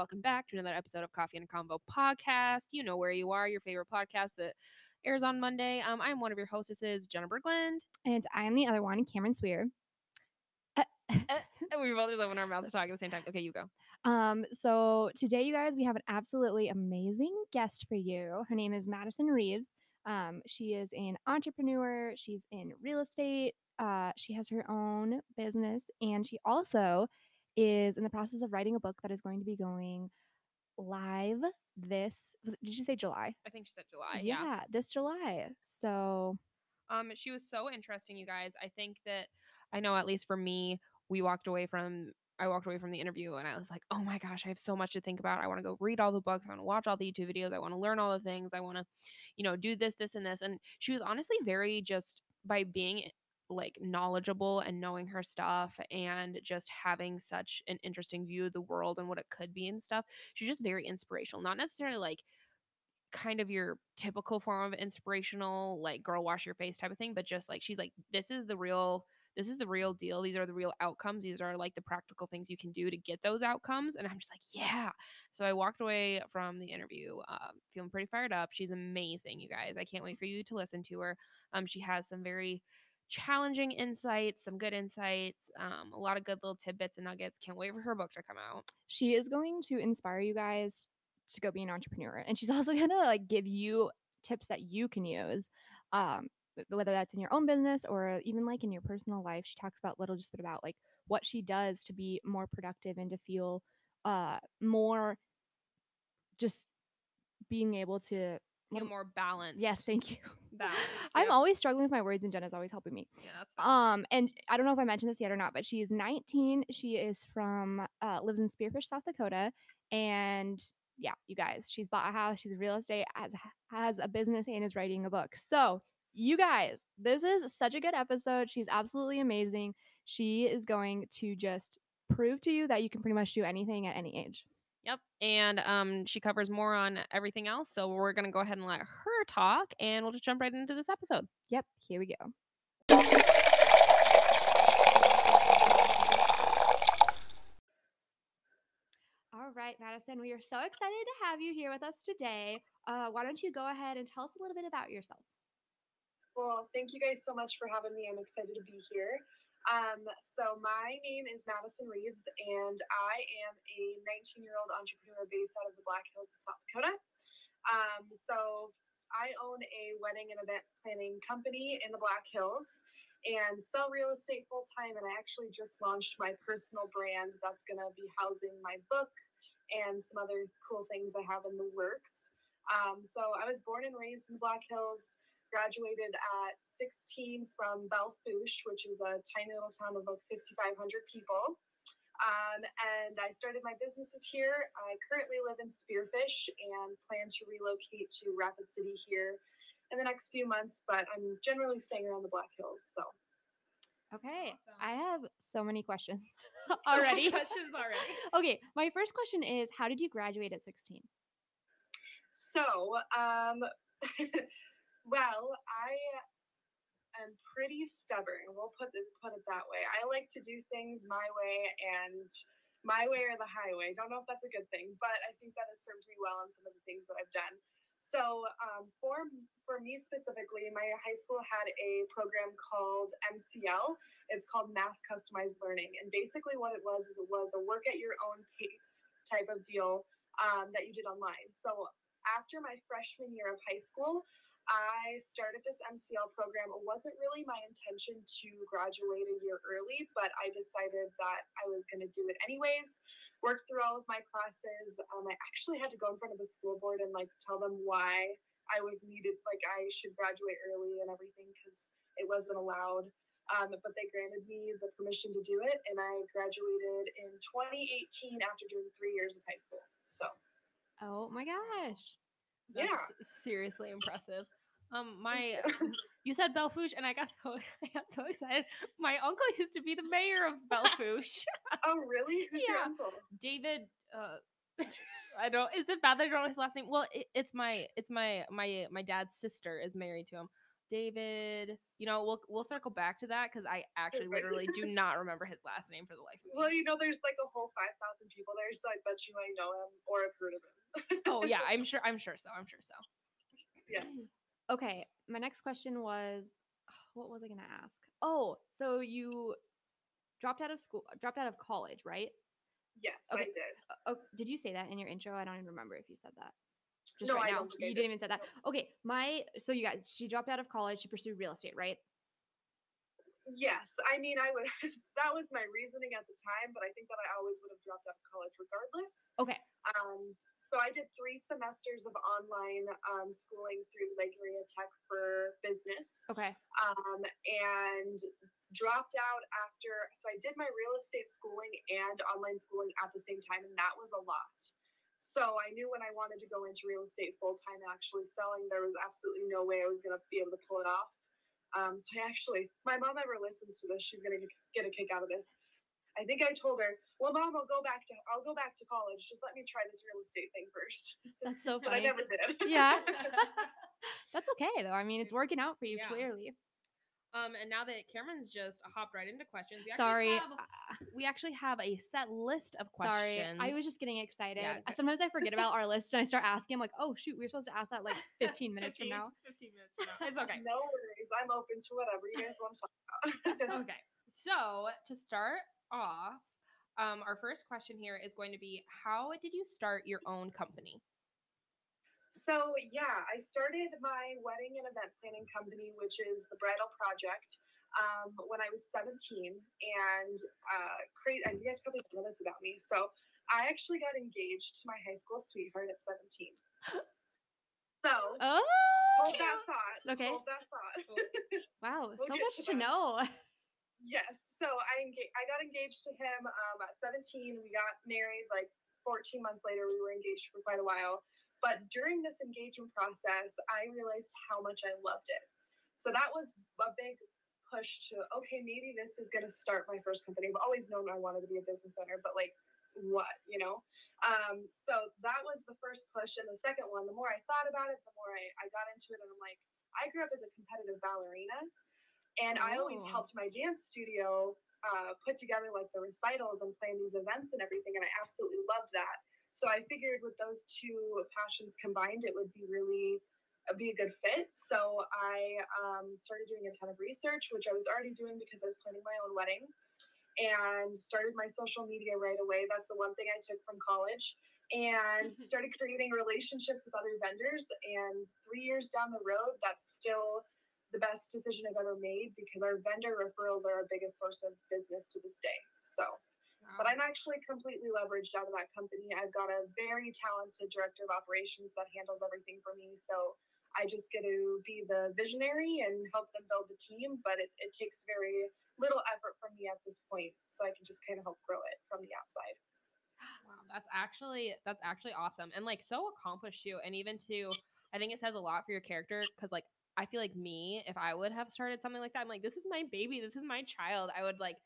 welcome back to another episode of Coffee and a Convo podcast. You know where you are, your favorite podcast that airs on Monday. Um, I'm one of your hostesses, Jennifer Gland. And I am the other one, Cameron Swear. And we both just open our mouths to talk at the same time. Okay, you go. Um, so today, you guys, we have an absolutely amazing guest for you. Her name is Madison Reeves. Um, she is an entrepreneur. She's in real estate. Uh, she has her own business, and she also is in the process of writing a book that is going to be going live this. Was did you say July? I think she said July. Yeah. this July. So Um, she was so interesting, you guys. I think that I know at least for me, we walked away from I walked away from the interview and I was like, oh my gosh, I have so much to think about. I want to go read all the books. I want to watch all the YouTube videos. I want to learn all the things. I want to, you know, do this, this, and this. And she was honestly very just by being like knowledgeable and knowing her stuff and just having such an interesting view of the world and what it could be and stuff. She's just very inspirational. Not necessarily like kind of your typical form of inspirational, like girl wash your face type of thing, but just like she's like, this is the real this is the real deal. These are the real outcomes. These are like the practical things you can do to get those outcomes. And I'm just like, yeah. So I walked away from the interview um, feeling pretty fired up. She's amazing, you guys. I can't wait for you to listen to her. Um, she has some very challenging insights, some good insights, um, a lot of good little tidbits and nuggets. Can't wait for her book to come out. she is going to inspire you guys to go be an entrepreneur and she's also gonna like give you tips that you can use um whether that's in your own business or even like in your personal life she talks about little just bit about like what she does to be more productive and to feel uh more just being able to am- more balanced. yes thank you balance. i'm always struggling with my words and jenna's always helping me yeah, that's fine. um, and I don't know if I mentioned this yet or not, but she is 19. She is from uh, lives in Spearfish, South Dakota, and yeah, you guys, she's bought a house. She's real estate, has has a business, and is writing a book. So you guys, this is such a good episode. She's absolutely amazing. She is going to just prove to you that you can pretty much do anything at any age. Yep. And um, she covers more on everything else. So we're going to go ahead and let her talk and we'll just jump right into this episode. Yep, here we go. All right, Madison, we are so excited to have you here with us today. Uh, why don't you go ahead and tell us a little bit about yourself? Well, thank you guys so much for having me. I'm excited to be here. Um, so my name is Madison Reeves, and I am a 19-year-old entrepreneur based out of the Black Hills of South Dakota. Um, so I own a wedding and event planning company in the Black Hills and sell real estate full time. And I actually just launched my personal brand that's going to be housing my book and some other cool things I have in the works. Um, so I was born and raised in the Black Hills graduated at 16 from Belle Fourche, which is a tiny little town of about 5,500 people. Um, and I started my businesses here. I currently live in Spearfish and plan to relocate to Rapid City here in the next few months, but I'm generally staying around the Black Hills. So, Okay, Awesome. I have so many questions So already. questions already. okay, my first question is How did you graduate at 16? so um, well, I am pretty stubborn. We'll put it, put it that way. I like to do things my way and my way or the highway. Don't know if that's a good thing, but I think that has served me well in some of the things that I've done. So um, for for me specifically, my high school had a program called MCL. It's called Mass Customized Learning, and basically what it was is it was a work at your own pace type of deal um, that you did online. So after my freshman year of high school, I started this MCL program. It wasn't really my intention to graduate a year early, but I decided that I was going to do it anyways. Worked through all of my classes. Um, I actually had to go in front of the school board and like tell them why I was needed, like I should graduate early and everything because it wasn't allowed. Um, but they granted me the permission to do it, and I graduated in 2018 after doing three years of high school. So Oh my gosh. That's Yeah. seriously impressive. Um, my you said Belle Fourche, and I got so I got so excited. My uncle used to be the mayor of Belle Fourche, oh really? Who's your uncle? David. Uh, I don't. Is it bad that I don't know his last name? Well, it, it's my it's my my my dad's sister is married to him. David. You know, we'll we'll circle back to that because I actually literally do not remember his last name for the life of me. Well, you know, there's like a whole 5,000 people there, so I bet you I know him or I've heard of him. oh yeah, I'm sure. I'm sure so. I'm sure so. Yes. Okay, my next question was, what was I gonna ask? Oh, so you dropped out of school, dropped out of college, right? Yes, Okay. I did. Oh, did you say that in your intro? I don't even remember if you said that. Just No, right I now, don't you did. didn't even say that. Okay, my so you guys, she dropped out of college. She pursued real estate, right? Yes, I mean, I was that was my reasoning at the time, but I think that I always would have dropped out of college regardless. Okay, Um, so I did three semesters of online um, schooling through Lake Area Tech for business, okay, um, and dropped out after. So I did my real estate schooling and online schooling at the same time, and that was a lot. So I knew when I wanted to go into real estate full time, actually selling, there was absolutely no way I was going to be able to pull it off. Um, so I actually, my mom ever listens to this, she's going to get a kick out of this. I think I told her, "Well, mom, I'll go back to I'll go back to college. Just let me try this real estate thing first. that's so But I funny. never did. Yeah. That's okay though. I mean, it's working out for you Yeah. clearly. Um, and now that Cameron's just hopped right into questions, we Sorry, have, uh, we actually have a set list of questions. sorry. I was just getting excited. Yeah, Sometimes I forget about our list and I start asking. I'm like, oh shoot, we were supposed to ask that like 15 minutes from now. 15 minutes from now. It's okay. No worries. I'm open to whatever you guys want to talk about. okay. So to start off, um, our first question here is going to be How did you start your own company? So yeah, I started my wedding and event planning company, which is the Bridal Project, um, when I was 17. And uh, cra- and you guys probably know this about me. So I actually got engaged to my high school sweetheart at 17. So Oh, hold that thought. Okay. Hold that thought. wow, We'll so much to know. Yes. So I enga- I got engaged to him um, at 17. We got married like 14 months later. We were engaged for quite a while. But during this engagement process, I realized how much I loved it. So that was a big push to okay, maybe this is going to start my first company. I've always known I wanted to be a business owner, but like what, you know? Um, so that was the first push. And the second one, the more I thought about it, the more I, I got into it. And I'm like, I grew up as a competitive ballerina. And I always Oh. helped my dance studio uh, put together like the recitals and plan these events and everything. And I absolutely loved that. So I figured with those two passions combined, it would be really uh, be a good fit. So I um, started doing a ton of research, which I was already doing because I was planning my own wedding, and started my social media right away. That's the one thing I took from college. And started creating relationships with other vendors. And three years down the road, that's still the best decision I've ever made because our vendor referrals are our biggest source of business to this day. So, but I'm actually completely leveraged out of that company. I've got a very talented director of operations that handles everything for me. So I just get to be the visionary and help them build the team, but it, it takes very little effort from me at this point. So I can just kind of help grow it from the outside. Wow, that's actually that's actually awesome and like so accomplished you And even to, I think it says a lot for your character because like I feel like me, if I would have started something like that, I'm like, this is my baby, this is my child. I would like,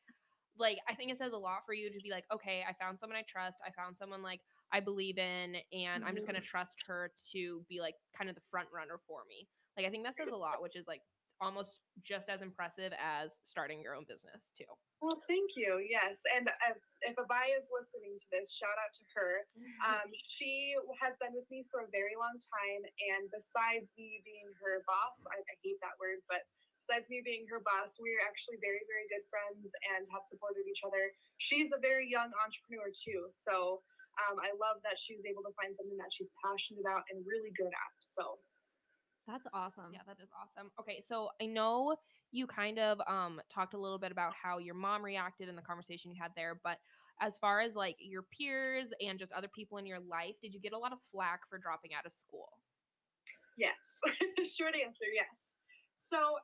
like I think it says a lot for you to be like, okay, I found someone I trust, I found someone like I believe in, and I'm just gonna trust her to be like kind of the front runner for me. Like I think that says a lot, which is like almost just as impressive as starting your own business too. Well, thank you. Yes. And uh, if Abaya is listening to this, shout out to her. Um, she has been with me for a very long time. And besides me being her boss, I, I hate that word, but besides me being her boss, we're actually very, very good friends and have supported each other. She's a very young entrepreneur, too. So um, I love that she was able to find something that she's passionate about and really good at. So That's awesome. Yeah, that is awesome. Okay, so I know you kind of um talked a little bit about how your mom reacted in the conversation you had there, but as far as like your peers and just other people in your life, did you get a lot of flack for dropping out of school? Yes. Short answer, yes. So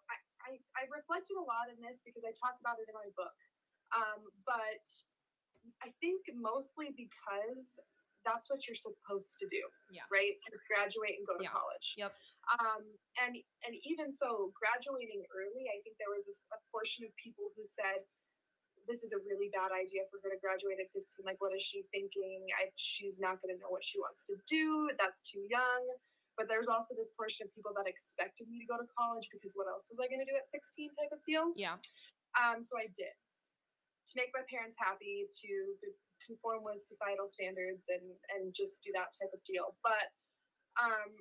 I, I, reflected a lot on this because I talk about it in my book. Um, but I think mostly because that's what you're supposed to do. Yeah. Right? Just graduate and go to Yeah. college. Yep. Um, and and even so, graduating early, I think there was this, a portion of people who said, this is a really bad idea for her to graduate at 16. Like, what is she thinking? I, she's not going to know what she wants to do. That's too young. But there's also this portion of people that expected me to go to college because what else was I going to do at 16 type of deal. Yeah. Um, so I did to make my parents happy, to conform with societal standards, and and just do that type of deal. But um,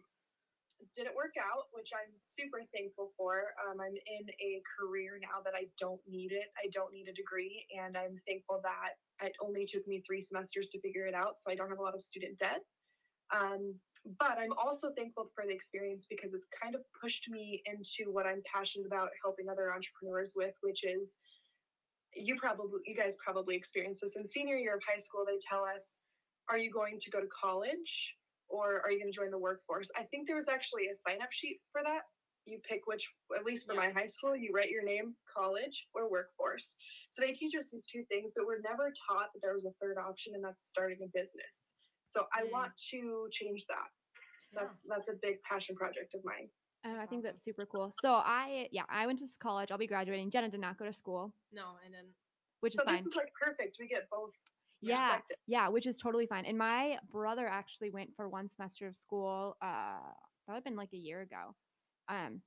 didn't work out, which I'm super thankful for. Um, I'm in a career now that I don't need it. I don't need a degree, and I'm thankful that it only took me three semesters to figure it out, so I don't have a lot of student debt. Um, but I'm also thankful for the experience because it's kind of pushed me into what I'm passionate about helping other entrepreneurs with, which is you probably you guys probably experienced this in senior year of high school. They tell us are you going to go to college or are you going to join the workforce? I think there was actually a sign up sheet for that. You pick which at least for Yeah. my high school you write your name college or workforce. So they teach us these two things but we're never taught that there was a third option and that's starting a business so i Mm. want to change that that's that's a big passion project of mine Oh, I think that's super cool. So I, yeah, I went to college. I'll be graduating. Jenna did not go to school, No, and then which is so fine. this is like perfect we get both yeah, yeah, which is totally fine. And my brother actually went for one semester of school. Uh, that would have been like a year ago. Um,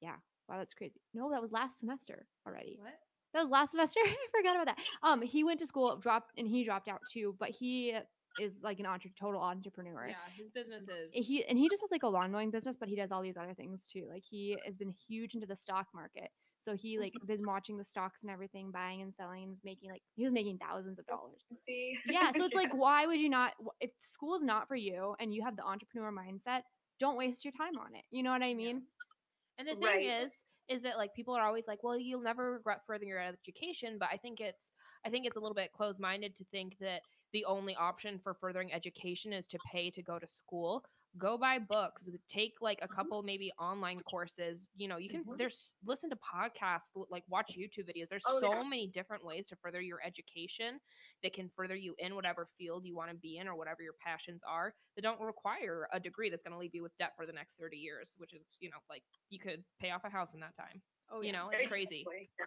yeah. Wow, that's crazy. No, that was last semester already. what? That was last semester. I forgot about that. Um, he went to school, dropped, and he dropped out too. But he is like an entre- total entrepreneur. Yeah, his business is. He and he just has like a lawn mowing business, but he does all these other things too. Like he has been huge into the stock market. So he like been watching the stocks and everything, buying and selling, and was making like he was making thousands of dollars. see Yeah, so it's like, why would you not? If school is not for you and you have the entrepreneur mindset, don't waste your time on it. You know what I mean? And the thing Right. is, is that like people are always like, well, you'll never regret furthering your education. But I think it's, I think it's a little bit closed-minded to think that the only option for furthering education is to pay to go to school. Go buy books. Take like a couple maybe online courses. You know, you can Mhm. there's listen to podcasts, like watch YouTube videos. There's Oh, so yeah. many different ways to further your education that can further you in whatever field you want to be in or whatever your passions are that don't require a degree that's going to leave you with debt for the next 30 years, which is, you know, like you could pay off a house in that time. Oh, you know, it's crazy. Exactly, yeah.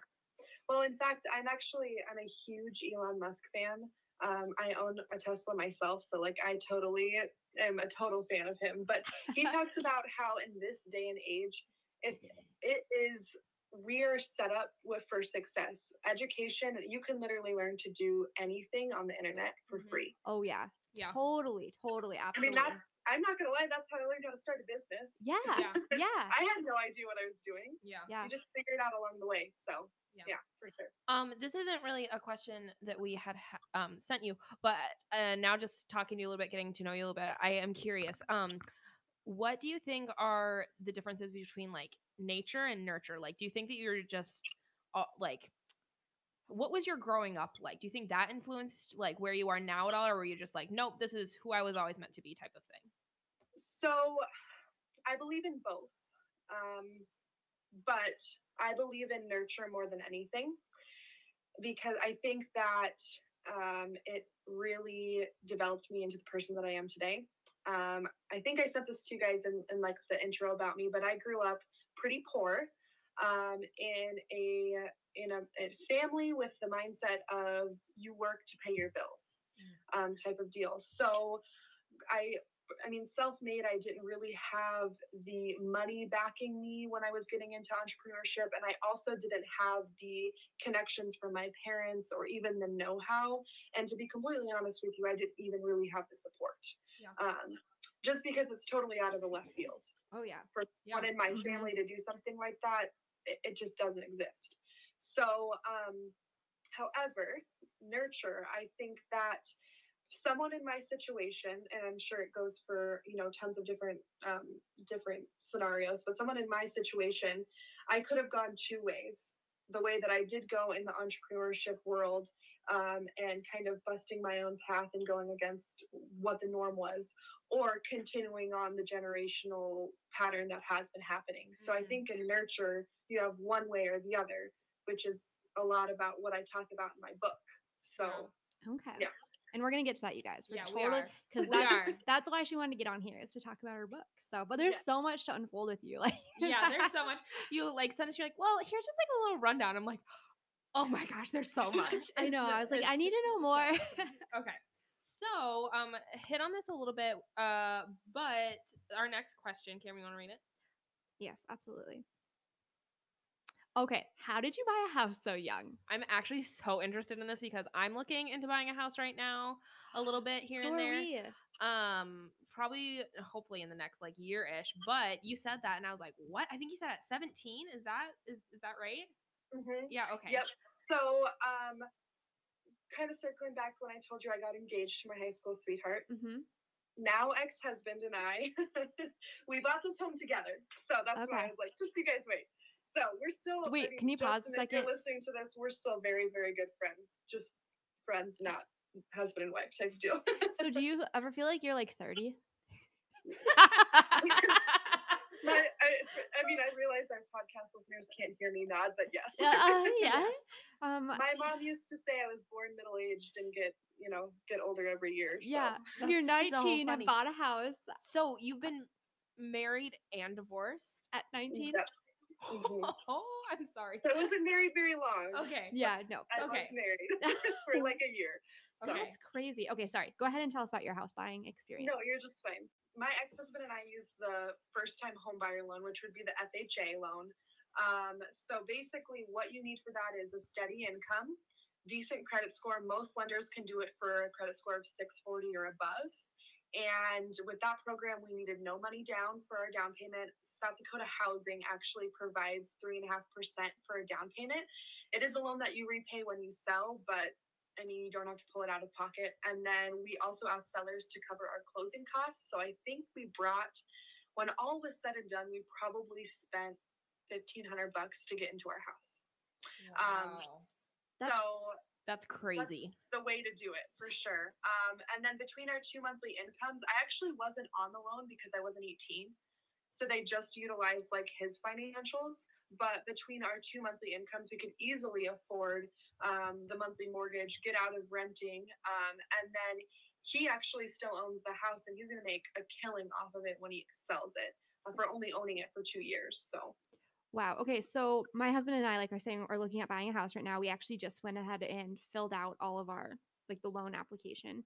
Well, in fact, I'm actually I'm a huge Elon Musk fan. Um, I own a Tesla myself, so like I totally am a total fan of him. But he talks about how in this day and age, it's it is we are set up with for success. Education, you can literally learn to do anything on the internet for Mhm. free. Oh yeah, Yeah. totally, totally, I absolutely. mean, that's I'm not gonna lie, that's how I learned how to start a business. yeah, Yeah. yeah, I had no idea what I was doing. Yeah. yeah. You just figure it out along the way. So Yeah. yeah, for sure. Um, this isn't really a question that we had ha- um sent you, but uh, now just talking to you a little bit, getting to know you a little bit, I am curious. Um, what do you think are the differences between like nature and nurture? Like, do you think that you're just uh, like, what was your growing up like? Do you think that influenced like where you are now at all, or were you just like, nope, this is who I was always meant to be, type of thing? So I believe in both. Um, but I believe in nurture more than anything because I think that um, it really developed me into the person that I am today. Um, I think I said this to you guys in, in like the intro about me, but I grew up pretty poor um, in a in a, a family with the mindset of you work to pay your bills um, type of deal. So I I mean, self made, I didn't really have the money backing me when I was getting into entrepreneurship. And I also didn't have the connections from my parents or even the know how. And to be completely honest with you, I didn't even really have the support. Yeah. Um, just because it's totally out of the left field. Oh yeah. Yeah. One in my Mhm. family to do something like that, it, it just doesn't exist. So, um, however, nurture, I think that someone in my situation and i'm sure it goes for you know tons of different um, different scenarios but someone in my situation i could have gone two ways the way that i did go in the entrepreneurship world um, and kind of busting my own path and going against what the norm was or continuing on the generational pattern that has been happening so i Mhm. think in nurture you have one way or the other which is a lot about what i talk about in my book so Okay. Yeah. And we're gonna get to that, you guys. We're Yeah, we totally are. because We that's, that's why she wanted to get on here is to talk about her book. So, but there's Yeah. so much to unfold with you. Like, yeah, there's so much. You like send us, you're like, well, here's just like a little rundown. I'm like, oh my gosh, there's so much. I know. I was like, I need to know more. okay. so um, hit on this a little bit, uh, but our next question, Cameron, you want to read it? Yes, absolutely. Okay, how did you buy a house so young? I'm actually so interested in this because I'm looking into buying a house right now, a little bit here so and there. we. Um, probably, hopefully in the next like year ish. But you said that, and I was like, what? I think you said at 17. Is that is is that right? Mhm. Yeah. Okay. Yep. So, um, kind of circling back when I told you I got engaged to my high school sweetheart. Mm-hmm. Now ex-husband and I, we bought this home together. So that's why I was like, just you guys wait. So we're still. I Wait, mean, can you pause a Justin, if you're second? listening to this, we're still very, very good friends. Just friends, not husband and wife type of deal. So do you ever feel like you're like 30? My, I, I mean, I realize our podcast listeners can't hear me nod, but yes. Yeah, uh, yes. Um, My mom used to say I was born middle aged and get, you know, get older every year. So. yeah. You're That's so 19 funny. and bought a house so you've been married and divorced. at 19? Yep. Mhm. Oh, I'm sorry. So it wasn't very, very long. Okay. Yeah, no. I okay. was married for like a year. So Okay. That's crazy. Okay, sorry. Go ahead and tell us about your house buying experience. no, you're just fine. My ex-husband and I used the first-time homebuyer loan, which would be the FHA loan. Um, so basically, what you need for that is a steady income, decent credit score. Most lenders can do it for a credit score of 640 or above. And with that program, we needed no money down for our down payment. South Dakota Housing actually provides three and a half percent for a down payment. It is a loan that you repay when you sell, but I mean, you don't have to pull it out of pocket. And then we also asked sellers to cover our closing costs. So I think we brought, when all was said and done, we probably spent fifteen hundred bucks to get into our house. Um, Wow. That's- so That's crazy. the way to do it for sure. Um, and then between our two monthly incomes, I actually wasn't on the loan because I wasn't 18. So they just utilized like his financials. But between our two monthly incomes, we could easily afford um, the monthly mortgage, get out of renting. Um, and then he actually still owns the house and he's going to make a killing off of it when he sells it uh, for only owning it for two years. So Wow. Okay. So my husband and I, like was saying, are looking at buying a house right now. We actually just went ahead and filled out all of our like the loan application,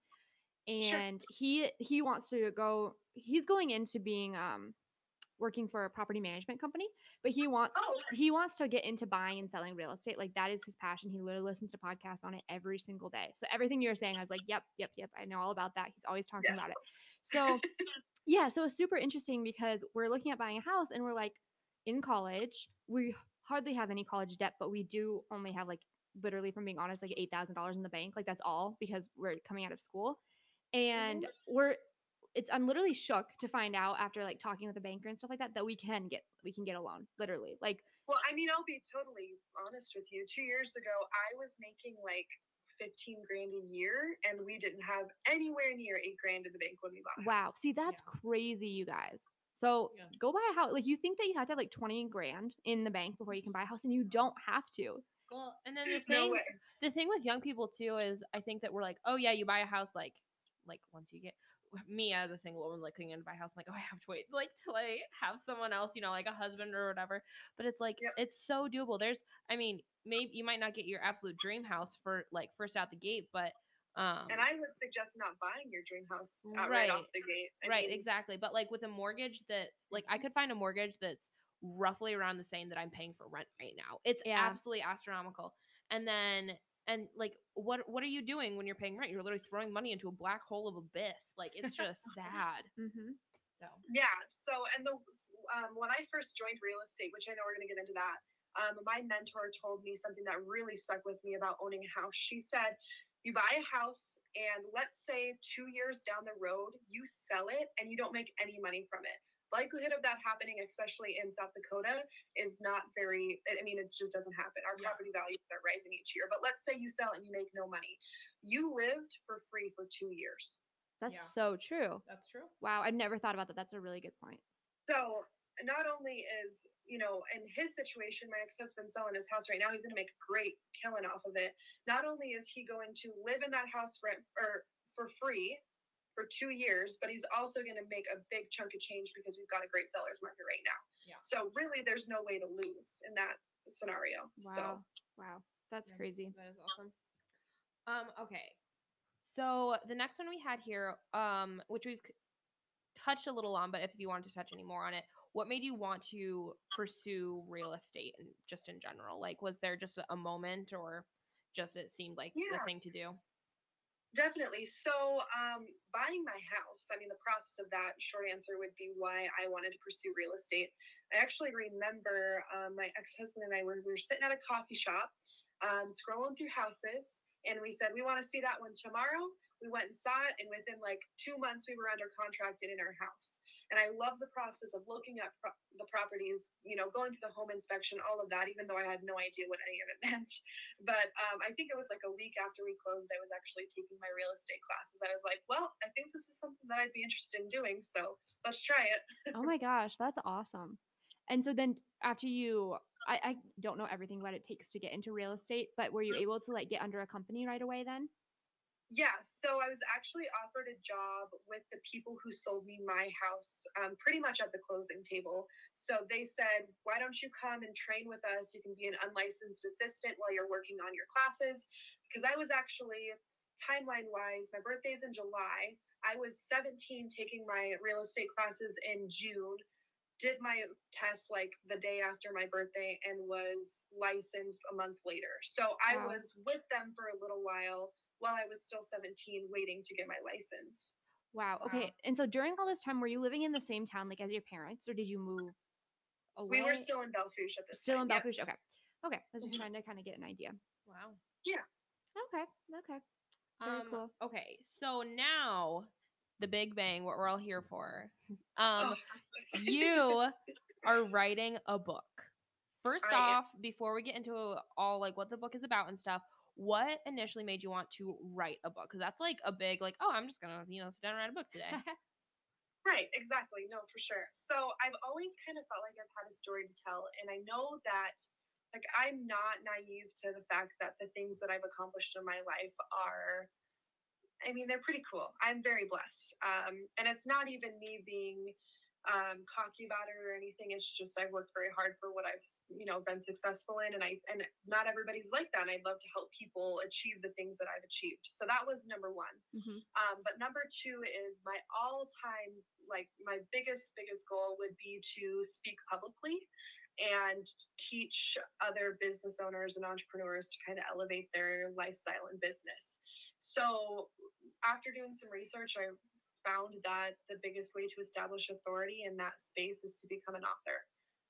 and he he wants to go. He's going into being um working for a property management company, but he wants Oh, he wants to get into buying and selling real estate. Like that is his passion. He literally listens to podcasts on it every single day. So everything you're saying, I was like, yep, yep, yep. I know all about that. He's always talking Yes. about it. So yeah, so it's super interesting because we're looking at buying a house and we're like in college, we hardly have any college debt, but we do only have like literally from being honest, like eight thousand dollars in the bank. Like that's all because we're coming out of school. And mm-hmm. we're it's I'm literally shook to find out after like talking with a banker and stuff like that that we can get we can get a loan. Literally. Like Well, I mean, I'll be totally honest with you. Two years ago, I was making like 15 grand a year, and we didn't have anywhere near eight grand in the bank when we bought wow. See, that's crazy, you guys. So Yeah. go buy a house. Like you think that you have to have like 20 grand in the bank before you can buy a house, and you don't have to. Well, and then the thing, way. the thing with young people too is I think that we're like, oh yeah, you buy a house like, like once you get me as a single woman looking into buy a house, I'm like, oh, I have to wait like till I have someone else, you know, like a husband or whatever. But it's like Yep. it's so doable. There's, I mean, maybe you might not get your absolute dream house for like first out the gate, but um, And I would suggest not buying your dream house uh, right. off the gate. I right, mean, exactly. But like with a mortgage that's like I could find a mortgage that's roughly around the same that I'm paying for rent right now. It's Yeah. absolutely astronomical. And then and like what what are you doing when you're paying rent? You're literally throwing money into a black hole of abyss. Like it's just sad. Mm-hmm. So Yeah. So, and the um, when I first joined real estate, which I know we're going to get into that, um, my mentor told me something that really stuck with me about owning a house. She said, "You buy a house, and let's say two years down the road, you sell it, and you don't make any money from it." Likelihood of that happening, especially in South Dakota, is not very. I mean, it just doesn't happen. Our Yeah. property values are rising each year. But let's say you sell and you make no money. You lived for free for two years. That's Yeah. so true. that's true. Wow, I'd never thought about that. That's a really good point. So not only is you know in his situation, my ex-husband selling his house right now, he's going to make a great killing off of it. Not only is he going to live in that house rent or for free for two years, but he's also going to make a big chunk of change because we've got a great seller's market right now. Yeah. So really, there's no way to lose in that scenario. Wow. So Wow. That's Yeah. crazy. That is awesome. Um, okay. So the next one we had here, um, which we've touched a little on, but if you wanted to touch any more on it, what made you want to pursue real estate and just in general? Like, was there just a- moment, or just it seemed like the thing to do? Definitely. So, um, buying my house, I mean, the process of that, short answer would be why I wanted to pursue real estate. I actually remember um, my ex husband and I were, we were sitting at a coffee shop, um, scrolling through houses, and we said, We want to see that one tomorrow. We went and saw it, and within like two months, we were under contract and in our house. And I love the process of looking at pro- the properties, you know, going to the home inspection, all of that, even though I had no idea what any of it meant. But um, I think it was like a week after we closed, I was actually taking my real estate classes. I was like, well, I think this is something that I'd be interested in doing. So let's try it. oh my gosh, that's awesome. And so then after you, I, I don't know everything what it takes to get into real estate, but were you able to like get under a company right away then? Yeah, so I was actually offered a job with the people who sold me my house um, pretty much at the closing table. So they said, Why don't you come and train with us? You can be an unlicensed assistant while you're working on your classes. Because I was actually, timeline wise, my birthday's in July. I was 17 taking my real estate classes in June. Did my test like the day after my birthday and was licensed a month later. So I Wow. was with them for a little while while I was still 17 waiting to get my license. Wow. Wow. Okay. And so during all this time, were you living in the same town like as your parents, or did you move away? We were still in Belle Fourche at this still in time. yep. Belle Fourche. Okay. Okay. I was just Mhm. trying to kind of get an idea. Wow. Yeah. Okay. Okay. Very Um, cool. Okay, so now the Big Bang, what we're all here for. Um, Oh, you are writing a book. First I am. off, before we get into all like what the book is about and stuff, what initially made you want to write a book? Because that's like a big like, oh, I'm just gonna you know sit down and write a book today. Right, exactly. No, for sure. So I've always kind of felt like I've had a story to tell. And I know that, like, I'm not naive to the fact that the things that I've accomplished in my life are, I mean, they're pretty cool. I'm very blessed. Um, and it's not even me being um, cocky about it or anything. It's just I've worked very hard for what I've, you know, been successful in. And I, and not everybody's like that. And I'd love to help people achieve the things that I've achieved. So that was number one. Mhm. Um, but number two is my all time, like my biggest, biggest goal would be to speak publicly and teach other business owners and entrepreneurs to kind of elevate their lifestyle and business. So after doing some research, I found that the biggest way to establish authority in that space is to become an author.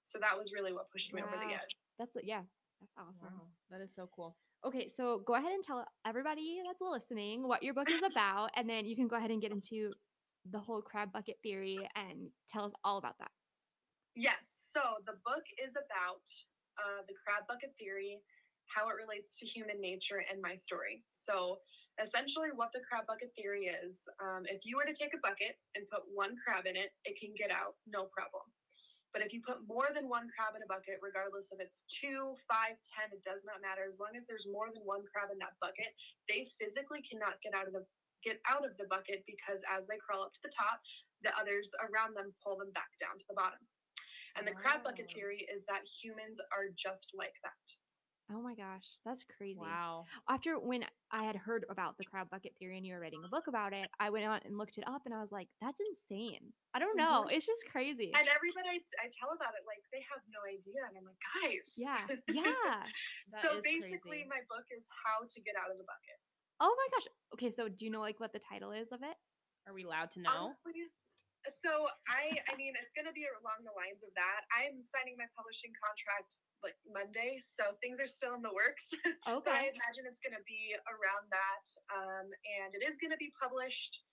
So that was really what pushed me over the edge. That's yeah. That's awesome. Wow, that is so cool. Okay, so go ahead and tell everybody that's listening what your book is about, and then you can go ahead and get into the whole crab bucket theory and tell us all about that. Yes. So the book is about uh, the crab bucket theory, how it relates to human nature, and my story. So essentially, what the crab bucket theory is um, if you were to take a bucket and put one crab in it, it can get out, no problem. But if you put more than one crab in a bucket, regardless if it's two, five, ten, it does not matter. As long as there's more than one crab in that bucket, they physically cannot get out of the get out of the bucket because as they crawl up to the top, the others around them pull them back down to the bottom. And the crab bucket Oh. theory is that humans are just like that. Oh my gosh, that's crazy. Wow. After when I had heard about the crab bucket theory and you were writing a book about it, I went out and looked it up and I was like, that's insane. I don't know. It's just crazy. And everybody I, I tell about it, like they have no idea. And I'm like, guys. Yeah. Yeah. So basically, crazy. my book is how to get out of the bucket. Oh my gosh. Okay, so do you know like what the title is of it? Are we allowed to know? Honestly, so I, I mean, it's going to be along the lines of that. I'm signing my publishing contract like Monday, so things are still in the works. but Okay. I imagine it's going to be around that, um, and it is going to be published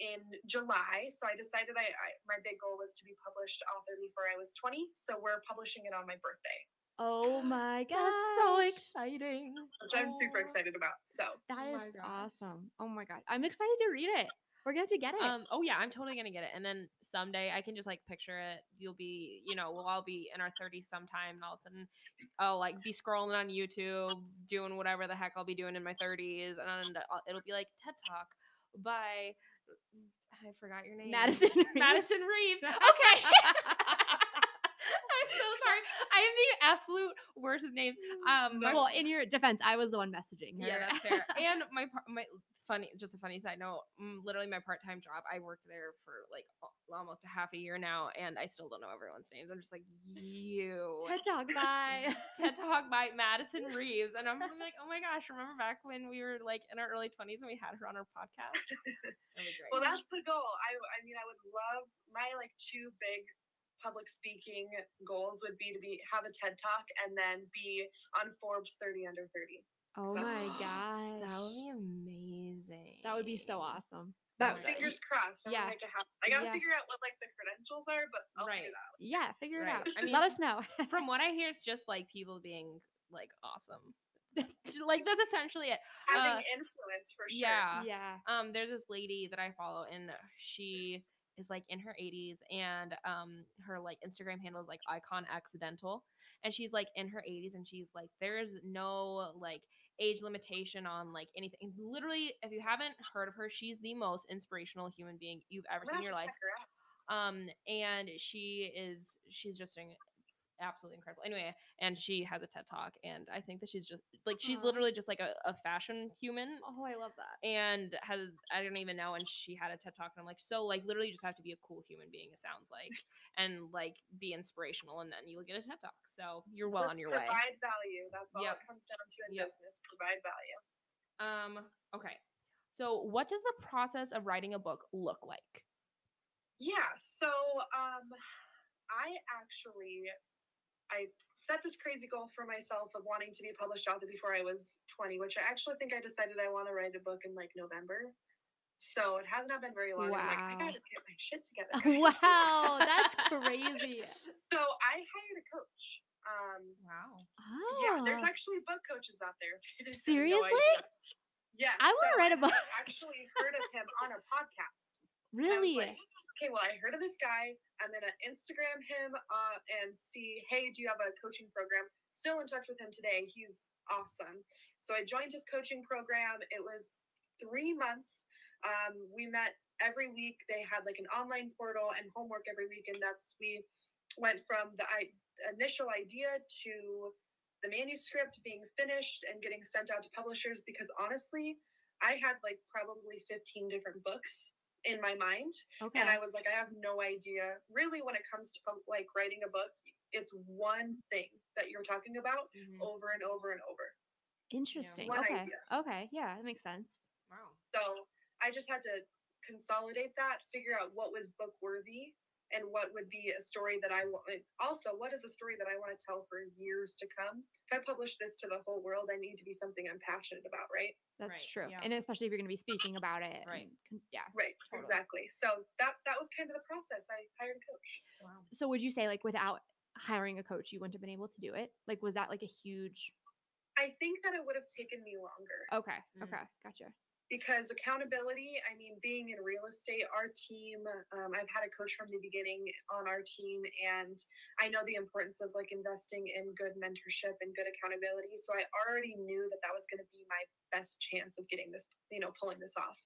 in July. So I decided I, I my big goal was to be published author before I was 20. So we're publishing it on my birthday, Oh my god. That's so exciting. which I'm super excited about. So That Oh is my gosh. awesome. Oh my god. I'm excited to read it. We're going to have to get it. Um, oh yeah, I'm totally gonna get it. And then someday I can just like picture it. You'll be, you know, we'll all be in our 30s sometime, and all of a sudden I'll like be scrolling on YouTube, doing whatever the heck I'll be doing in my 30s, and I'll- it'll be like TED Talk by I forgot your name, Madison Reeves. Madison Reeves. Okay. I'm sorry. I am the absolute worst with names. Um, my- well, in your defense, I was the one messaging her. yeah, that's fair. And my my funny, just a funny side note. mm, Literally, my part-time job, I worked there for like almost a half a year now, and I still don't know everyone's names. I'm just like, you. TED Talk bye. TED Talk by Madison Reeves, and I'm like, oh my gosh, remember back when we were like in our early 20s and we had her on our podcast? Great. well, that's the goal. I, I mean, I would love my like two big public speaking goals would be to be have a TED Talk and then be on Forbes 30 under 30. Oh my god, that would be amazing. That would be so awesome. That my God. Fingers crossed. I'm yeah. make it happen. I gotta Yeah. figure out what like the credentials are, but I'll Right. figure it out. yeah, figure Right. it out. I mean- Let us know. From what I hear, it's just like people being like awesome. like that's essentially it. Having Uh, influence for sure. Yeah. yeah. um there's this lady that i follow and she is like in her 80s and um her like instagram handle is like icon accidental and she's like in her 80s and she's like there's no like age limitation on like anything literally if you haven't heard of her she's the most inspirational human being you've ever seen in your life check her out. um and she is she's just doing absolutely incredible anyway and she has a ted talk and i think that she's just like she's Aw. literally just like a, a fashion human Oh, I love that. and has I don't even know and she had a TED talk and I'm like so like literally you just have to be a cool human being it sounds like and like be inspirational and then you'll get a TED talk so you're well Let's on your way provide value. That's all Yep. it comes down to in Yep. business. Provide value. um okay so what does the process of writing a book look like Yeah. So um, I actually I set this crazy goal for myself of wanting to be a published author before I was 20, which I actually think I decided I want to write a book in like November. So it has not been very long. I'm like, I gotta get my shit together. guys." wow, that's crazy. so I hired a coach. Um, wow Oh, yeah, there's actually book coaches out there. if you didn't have no Seriously? Yeah. I wanna so write a had book. Actually heard of him on a podcast. And I was really? like, okay, well, I heard of this guy. I'm gonna Instagram him uh, and see, hey, do you have a coaching program? Still in touch with him today. He's awesome. So I joined his coaching program. It was three months. Um, we met every week. They had like an online portal and homework every week, and that's we went from the I- initial idea to the manuscript being finished and getting sent out to publishers. Because honestly, I had like probably 15 different books in my mind Okay. and i was like i have no idea really when it comes to like writing a book it's one thing that you're talking about Mhm. over and over and over Interesting. one okay. idea. Okay. Yeah, that makes sense. wow so i just had to consolidate that figure out what was book worthy and what would be a story that i want also what is a story that i want to tell for years to come if i publish this to the whole world i need to be something i'm passionate about right That's Right, true. yeah. And especially if you're going to be speaking about it. Right. and Yeah. right Totally. exactly so that that was kind of the process i hired a coach so. wow So would you say like without hiring a coach, you wouldn't have been able to do it? Like, was that like a huge? i think that it would have taken me longer Okay. Mhm. Okay. Gotcha. Because accountability i mean being in real estate our team um, i've had a coach from the beginning on our team and i know the importance of like investing in good mentorship and good accountability so i already knew that that was going to be my best chance of getting this you know pulling this off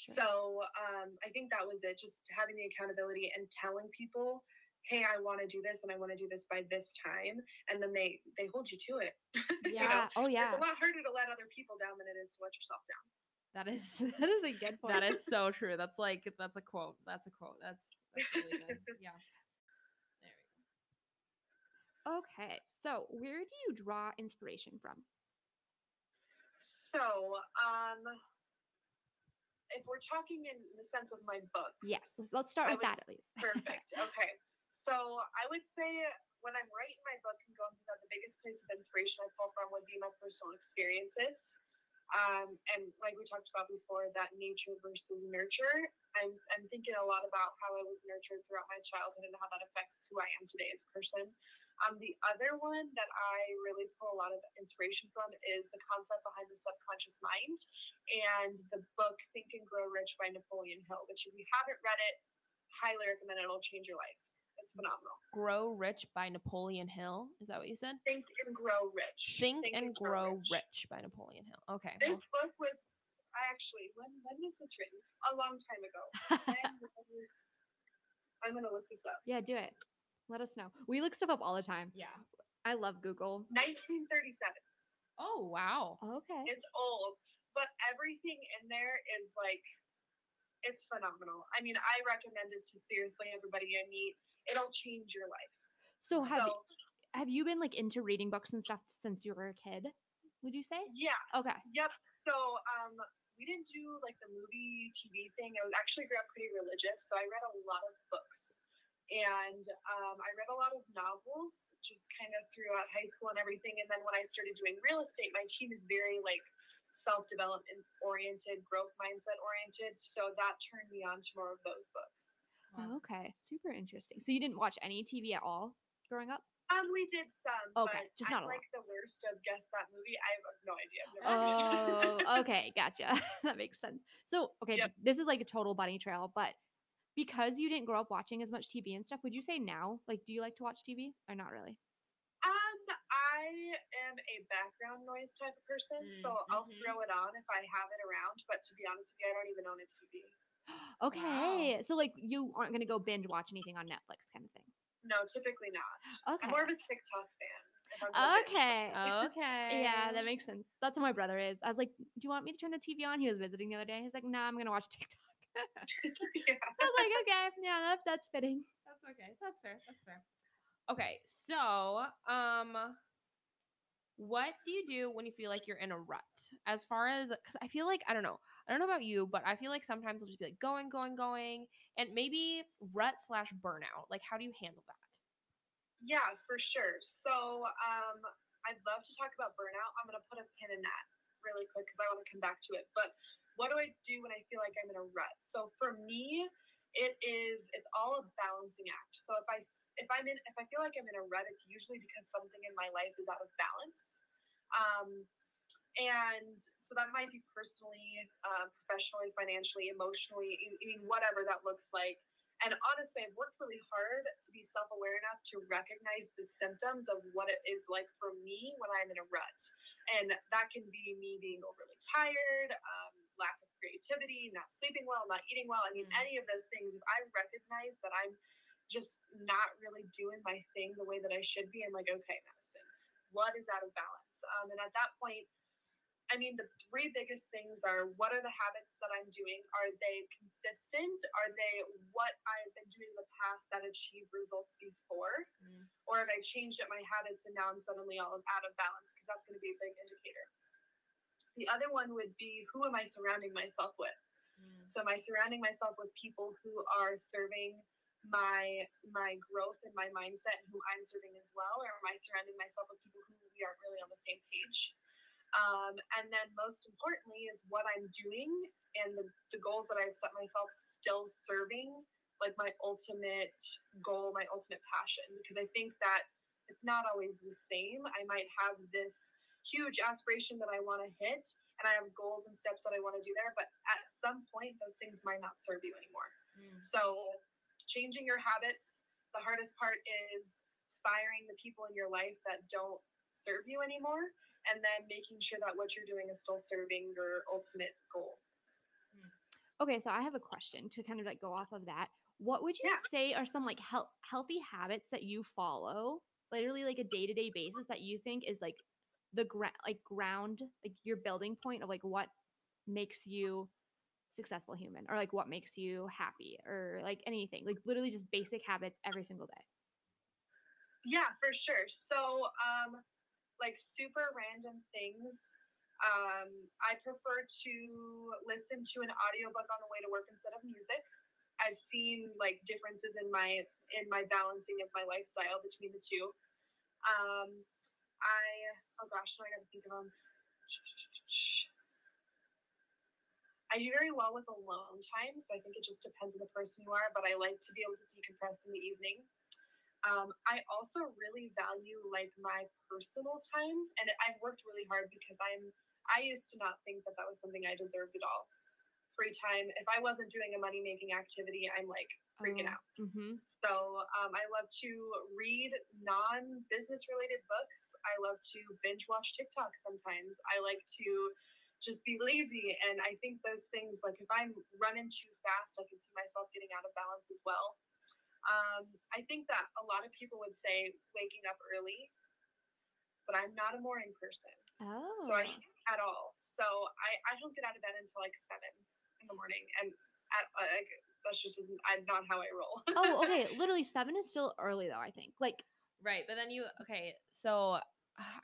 Sure. so um, i think that was it just having the accountability and telling people hey i want to do this and i want to do this by this time and then they they hold you to it yeah. you know, oh yeah. it's a lot harder to let other people down than it is to let yourself down that is That is a good point. that is so true that's like that's a quote that's a quote that's that's really good yeah there we go Okay. So where do you draw inspiration from? So, um, if we're talking in the sense of my book, Yes. Let's, let's start I with would- that at least. perfect. okay. So, I would say when I'm writing my book and going through that, the biggest place of inspiration I pull from would be my personal experiences. Um, and like we talked about before, that nature versus nurture. I'm, I'm thinking a lot about how I was nurtured throughout my childhood and how that affects who I am today as a person. Um, the other one that I really pull a lot of inspiration from is the concept behind the subconscious mind and the book Think and Grow Rich by Napoleon Hill, which if you haven't read it, highly recommend it. It'll change your life. It's phenomenal. grow rich by napoleon hill is that what you said Think and Grow Rich. Think, and Grow Rich. by Napoleon Hill. Okay. well, This book was I actually when when was this written? A long time ago. Was- I'm gonna look this up. yeah, do it. Let us know. We look stuff up all the time. yeah. I love Google. 1937. Oh wow. Okay. It's old, but everything in there is like it's phenomenal. I mean, I recommend it to seriously everybody I meet. It'll change your life. So have so have you been like into reading books and stuff since you were a kid? Would you say? yeah. Okay. Yep. So um we didn't do like the movie TV thing. I was actually grew up pretty religious, so I read a lot of books. And um, I read a lot of novels just kind of throughout high school and everything. And then when I started doing real estate, my team is very like self development oriented, growth mindset oriented. So that turned me on to more of those books. Oh, okay. Super interesting. So you didn't watch any TV at all growing up? Um, we did some, Okay, but just I'm not lot. like the worst of guess that movie. I have no idea. I've never seen it. Oh, okay, gotcha. that makes sense. So, okay, Yep. this is like a total bunny trail, but because you didn't grow up watching as much TV and stuff, would you say now, like, do you like to watch TV or not really? Um, I am a background noise type of person, so I'll Mhm. throw it on if I have it around. But to be honest with you, I don't even own a TV. Okay, so like you aren't gonna go binge watch anything on Netflix, kind of thing. No, typically not. Okay. I'm more of a TikTok fan. if I'm gonna binge Okay. Okay. Yeah, that makes sense. That's what my brother is. I was like, "Do you want me to turn the TV on?" He was visiting the other day. He's like, "Nah, I'm gonna watch TikTok." yeah. I was like, "Okay, yeah, that, that's fitting." That's okay. That's fair. That's fair. Okay, so um what do you do when you feel like you're in a rut? As far as cuz I feel like I don't know. I don't know about you, but I feel like sometimes it'll just be like going, going, going, and maybe rut slash burnout. Like, how do you handle that? Yeah, for sure. So, um, I'd love to talk about burnout. I'm gonna put a pin in that really quick because I want to come back to it. But what do I do when I feel like I'm in a rut? So for me, it is it's all a balancing act. So if I if I'm in if I feel like I'm in a rut, it's usually because something in my life is out of balance. Um, and so that might be personally, uh, professionally, financially, emotionally, I mean, whatever that looks like. And honestly, I've worked really hard to be self aware enough to recognize the symptoms of what it is like for me when I'm in a rut. And that can be me being overly tired, um, lack of creativity, not sleeping well, not eating well. I mean, Mm. any of those things. If I recognize that I'm just not really doing my thing the way that I should be, I'm like, okay, Madison, what is out of balance? Um, and at that point, I mean, the three biggest things are what are the habits that I'm doing? Are they consistent? Are they what I've been doing in the past that achieved results before? Mm. Or have I changed up my habits and now I'm suddenly all out of balance? Because that's going to be a big indicator. The other one would be who am I surrounding myself with? So am I surrounding myself with people who are serving my my growth and my mindset and who I'm serving as well? Or am I surrounding myself with people who we aren't really on the same page? Um, and then most importantly is what I'm doing and the, the goals that I've set myself still serving like my ultimate goal, my ultimate passion. Because I think that it's not always the same. I might have this huge aspiration that I want to hit and I have goals and steps that I want to do there, but at some point those things might not serve you anymore. So changing your habits, the hardest part is firing the people in your life that don't serve you anymore and then making sure that what you're doing is still serving your ultimate goal. Okay, so I have a question to kind of like go off of that. What would you Yeah. say are some like health healthy habits that you follow, literally like a day to day basis that you think is like the ground, like ground, like your building point of like what makes you successful human, or like what makes you happy, or like anything, like literally just basic habits every single day. Yeah, for sure. So, um, like super random things. Um, I prefer to listen to an audiobook on the way to work instead of music. I've seen like differences in my in my balancing of my lifestyle between the two. Um, I oh gosh, now I gotta think of them. I do very well with alone time, so I think it just depends on the person you are. But I like to be able to decompress in the evening. Um, I also really value like my personal time, and I've worked really hard because I'm. I used to not think that that was something I deserved at all. Free time. If I wasn't doing a money making activity, I'm like freaking out. Mm-hmm. So um, I love to read non business related books. I love to binge watch TikTok sometimes. I like to just be lazy. And I think those things, like if I'm running too fast, I can see myself getting out of balance as well. Um, I think that a lot of people would say waking up early, but I'm not a morning person. Oh, So I, at all. So I, I don't get out of bed until like seven in the morning, and at, uh, like that's just isn't I, not how I roll. oh, okay. Literally seven is still early though. I think. Like, Right. But then you, okay. So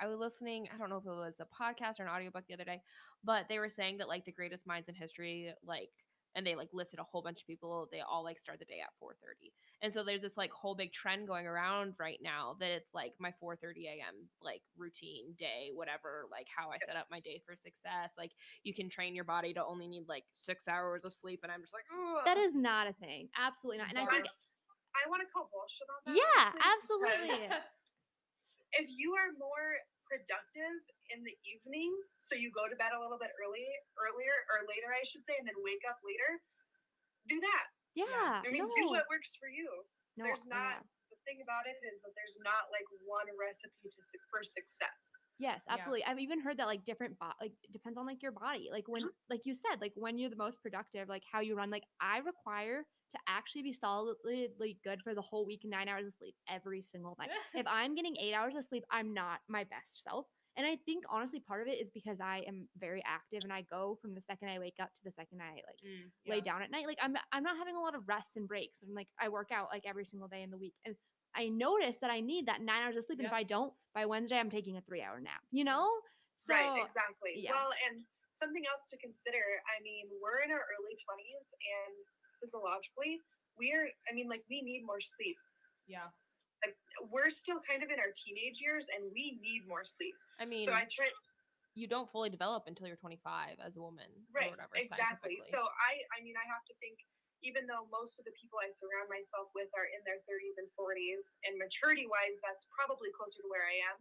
I was listening, I don't know if it was a podcast or an audiobook the other day, but they were saying that like the greatest minds in history, like, and they like listed a whole bunch of people, they all like start the day at 4:30. And so there's this like whole big trend going around right now that it's like my 4:30 a.m. like routine day, whatever, like how I set up my day for success. Like you can train your body to only need like six hours of sleep, and I'm just like, Ugh. that is not a thing. Absolutely not. And I think, I want to call bullshit on that. yeah, absolutely. If you are more productive in the evening, so you go to bed a little bit early, earlier or later, I should say, and then wake up later, do that. Yeah. I mean, no. do what works for you. no, there's yeah. not the thing about it is that there's not like one recipe to for success. Yes, Yeah. absolutely. I've even heard that like different bo- like depends on like your body. Like when like you said, like when you're the most productive, like how you run. Like I require to actually be solidly good for the whole week, nine hours of sleep every single night. if I'm getting eight hours of sleep, I'm not my best self. And I think honestly, part of it is because I am very active and I go from the second I wake up to the second I like Mm, lay down at night. Like I'm I'm not having a lot of rests and breaks. I'm like I work out like every single day in the week. And I notice that I need that nine hours of sleep. And if I don't, by Wednesday I'm taking a three hour nap. You know? So right, exactly. yeah. Well, and something else to consider. I mean, we're in our early 20s, and physiologically, we're. I mean, like we need more sleep. Yeah. Like, We're still kind of in our teenage years, and we need more sleep. I mean, so I try. you don't fully develop until you're 25 as a woman. Right, Or whatever, exactly. So I. I mean, I have to think. Even though most of the people I surround myself with are in their 30s and 40s, and maturity wise, that's probably closer to where I am.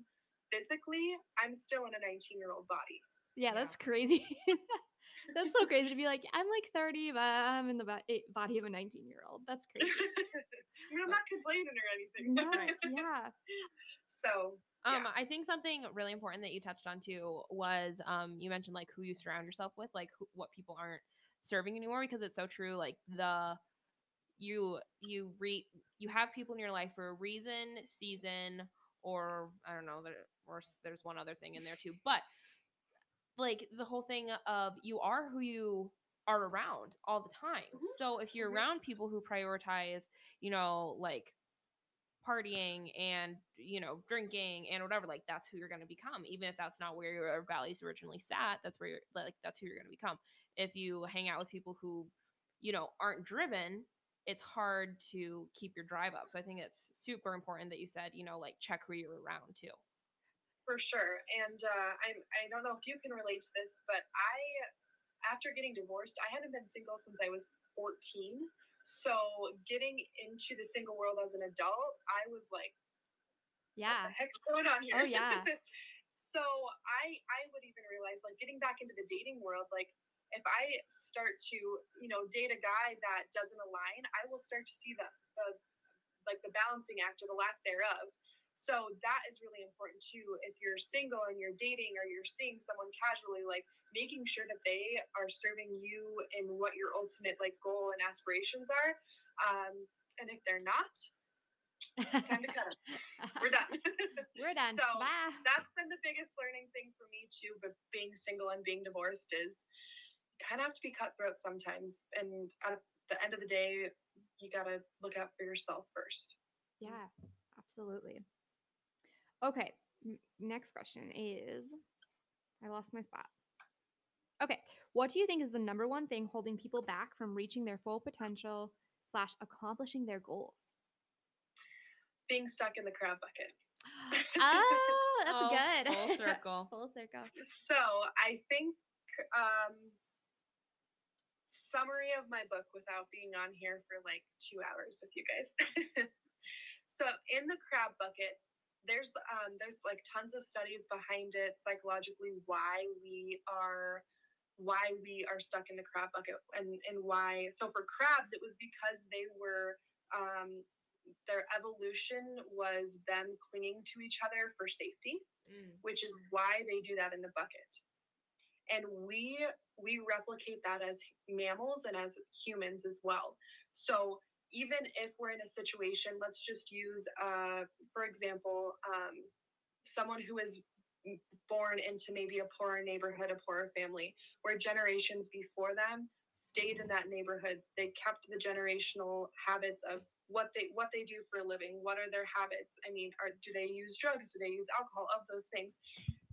Physically, I'm still in a 19 year old body. yeah, Yeah. that's crazy. that's so crazy to be like, I'm like 30, but I'm in the bo- eh, body of a 19 year old. That's crazy. I mean, I'm not complaining or anything. No, yeah. So Um, Yeah. I think something really important that you touched on too was um, you mentioned like who you surround yourself with, like who, what people aren't serving anymore, because it's so true. Like the you you re you have people in your life for a reason, season, or I don't know, there or there's one other thing in there too, but like the whole thing of you are who you are around all the time. Mhm. So if you're around people who prioritize, you know, like partying and you know drinking and whatever like that's who you're going to become even if that's not where your values originally sat that's where you're like that's who you're going to become if you hang out with people who you know aren't driven it's hard to keep your drive up so i think it's super important that you said you know like check who you're around too for sure, and uh, I'm. I don't know if you can relate to this, but I, after getting divorced, I hadn't been single since I was 14. So getting into the single world as an adult, I was like, Yeah. the heck's going on Oh, here? yeah. so I I would even realize like getting back into the dating world, like if I start to, you know, date a guy that doesn't align, I will start to see the, the like the balancing act or the lack thereof. So that is really important too. If you're single and you're dating or you're seeing someone casually, like making sure that they are serving you in what your ultimate like goal and aspirations are. Um, and if they're not, it's time to cut 'em. We're done. We're done. So, Bye. that's been the biggest learning thing for me too but being single and being divorced is kind of have to be cutthroat sometimes and at the end of the day you got to look out for yourself first Yeah, absolutely. Okay, n- next question is I lost my spot. Okay, what do you think is the number one thing holding people back from reaching their full potential slash accomplishing their goals? being stuck in the crab bucket Oh, that's Oh, good. full circle. full circle. so i think um summary of my book without being on here for like two hours with you guys. So in the crab bucket there's um there's like tons of studies behind it psychologically why we are why we are stuck in the crab bucket and and why so for crabs it was because they were um their evolution was them clinging to each other for safety which is why they do that in the bucket and we we replicate that as mammals and as humans as well so even if we're in a situation let's just use uh, for example um, someone who is born into maybe a poorer neighborhood, a poorer family, where generations before them stayed in that neighborhood. They kept the generational habits of what they what they do for a living. What are their habits? I mean, are do they use drugs? Do they use alcohol? Of those things,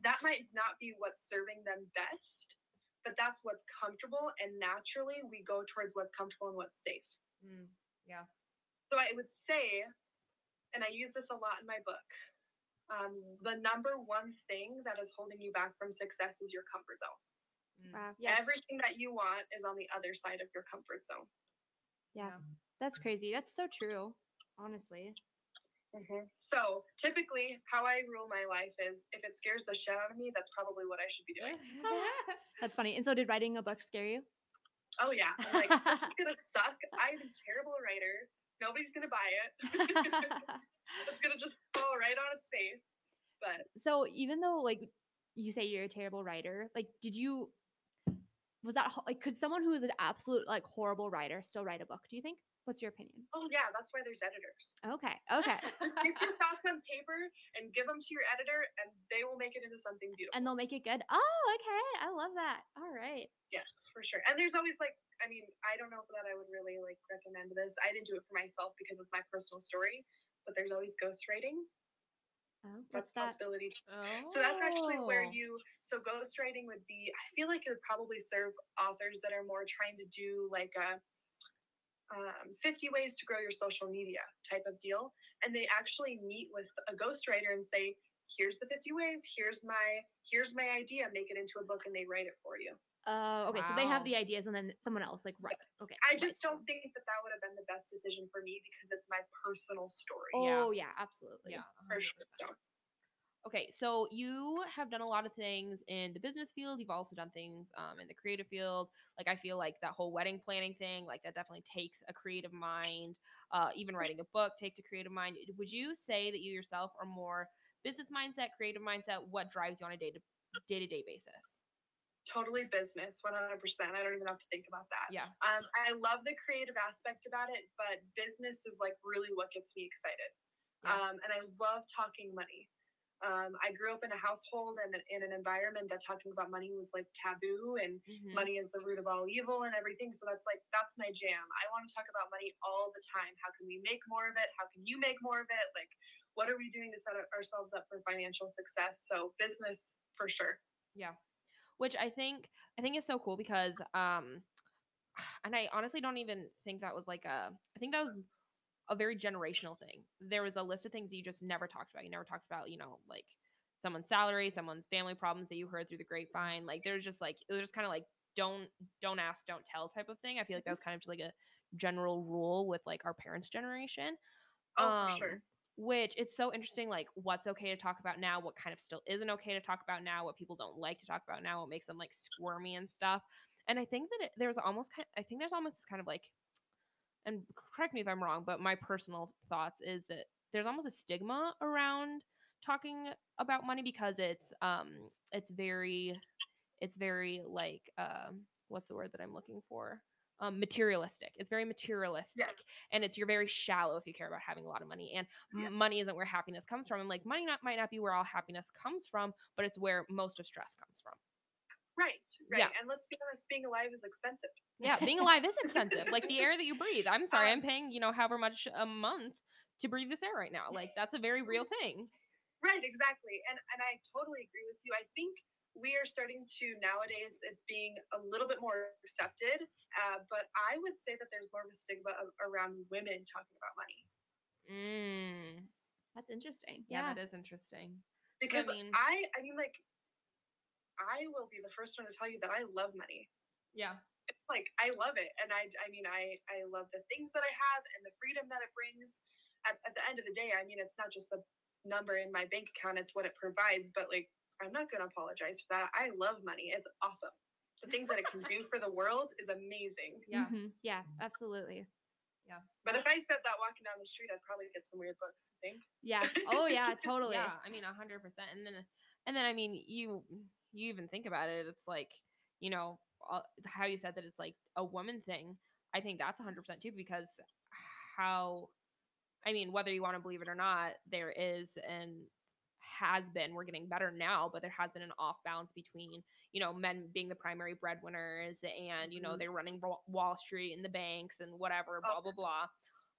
that might not be what's serving them best, but that's what's comfortable. And naturally, we go towards what's comfortable and what's safe. Mm, yeah. So I would say, and I use this a lot in my book, um, the number one thing that is holding you back from success is your comfort zone. Mm, Wow. Yeah. Everything that you want is on the other side of your comfort zone. yeah. That's crazy. That's so true. Honestly. Mm-hmm. So typically, how I rule my life is if it scares the shit out of me, that's probably what I should be doing. That's funny. And so did writing a book scare you? Oh yeah, I'm like this is gonna suck. I'm a terrible writer. Nobody's gonna buy it. it's gonna just fall right on its face. But so even though like you say you're a terrible writer, like did you was that like could someone who is an absolute like horrible writer still write a book, do you think? What's your opinion? oh yeah, that's why there's editors. Okay. Okay. Just take your thoughts on paper and give them to your editor, and they will make it into something beautiful. and they'll make it good. Oh, okay. I love that. All right. yes, for sure. And there's always like, I mean, I don't know that I would really like recommend this. I didn't do it for myself because it's my personal story, but there's always ghostwriting. Oh, That's what's a that? possibility. Oh. So that's actually where Oh. you. So ghostwriting would be. I feel like it would probably serve authors that are more trying to do like a. Um, 50 ways to grow your social media type of deal. And they actually meet with a ghostwriter and say, here's the 50 ways, here's my here's my idea, make it into a book and they write it for you. Oh, okay. So they have the ideas and then someone else like right. Okay. I writes just don't think that that would have been the best decision for me because it's my personal story. Oh, yeah, absolutely. Yeah. 100%. sure. So Okay, so you have done a lot of things in the business field. You've also done things um, in the creative field. Like I feel like that whole wedding planning thing, like that definitely takes a creative mind. Uh, even writing a book takes a creative mind. Would you say that you yourself are more business mindset, creative mindset? What drives you on a day to day to day basis? totally business, 100%. I don't even have to think about that. Yeah. Um, I love the creative aspect about it, but business is like really what gets me excited. Yeah. Um, and I love talking money. Um, I grew up in a household and in an environment that talking about money was like taboo and Mhm. money is the root of all evil and everything. So that's like, that's my jam. I want to talk about money all the time. How can we make more of it? How can you make more of it? Like, what are we doing to set ourselves up for financial success? So, business for sure. Yeah. Which I think I think is so cool because um and I honestly don't even think that was like a I think that was a very generational thing. There was a list of things that you just never talked about. You never talked about, you know, like someone's salary, someone's family problems that you heard through the grapevine. Like there's just like it was just kind of like don't don't ask, don't tell type of thing. I feel like that was kind of just like a general rule with like our parents' generation Oh, for Um, sure. which it's so interesting like what's okay to talk about now what kind of still isn't okay to talk about now what people don't like to talk about now what makes them like squirmy and stuff and i think that it, there's almost kind i think there's almost this kind of like and correct me if i'm wrong but my personal thoughts is that there's almost a stigma around talking about money because it's um it's very it's very like um what's the word that i'm looking for? Um materialistic. It's very materialistic Yes. and it's you're very shallow if you care about having a lot of money and m- money isn't where happiness comes from and like money not might not be where all happiness comes from but it's where most of stress comes from Right, right. Yeah. And let's be honest, being alive is expensive. yeah being alive is expensive like the air that you breathe i'm sorry Um, i'm paying you know however much a month to breathe this air right now like that's a very real thing Right, exactly. And and I totally agree with you. I think we are starting to nowadays it's being a little bit more accepted, uh, but I would say that there's more of a stigma of, around women talking about money mm. That's interesting. yeah, Yeah. that is interesting because I mean- I I mean like I will be the first one to tell you that I love money. yeah like I love it, and I I mean I I love the things that I have and the freedom that it brings. At, at the end of the day, I mean it's not just the number in my bank account; it's what it provides. But like I'm not gonna apologize for that. I love money; it's awesome. The things that it can do for the world is amazing. yeah Mhm. Yeah, absolutely. Yeah. But if I said that walking down the street, I'd probably get some weird looks. I think. Yeah. Oh yeah, totally. Yeah, I mean, a hundred percent. And then, and then, I mean, you you even think about it. It's like, you know, how you said that it's like a woman thing. I think that's a hundred percent too, because how, I mean, whether you want to believe it or not, there is and has been we're getting better now but there has been an off balance between you know men being the primary breadwinners and you know Mhm. they're running wall street and the banks and whatever blah Oh. blah blah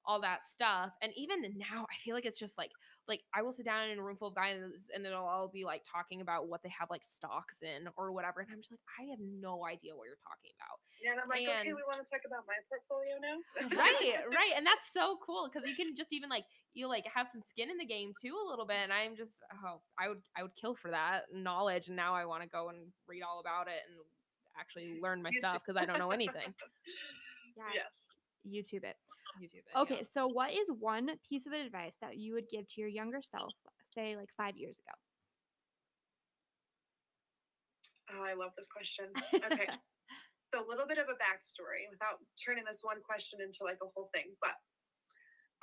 all that stuff and even now i feel like it's just like like i will sit down in a room full of guys and it'll all be like talking about what they have like stocks in or whatever and i'm just like i have no idea what you're talking about Yeah, and I'm like, okay, we want to talk about my portfolio now. right right and that's so cool because you can just even like you like have some skin in the game too a little bit and i'm just oh i would i would kill for that knowledge and now i want to go and read all about it and actually learn my stuff because i don't know anything Yeah. yes. YouTube it. Youtube it, yeah. Okay, so what is one piece of advice that you would give to your younger self, say like five years ago? Oh, I love this question. Okay. so a little bit of a backstory without turning this one question into like a whole thing. But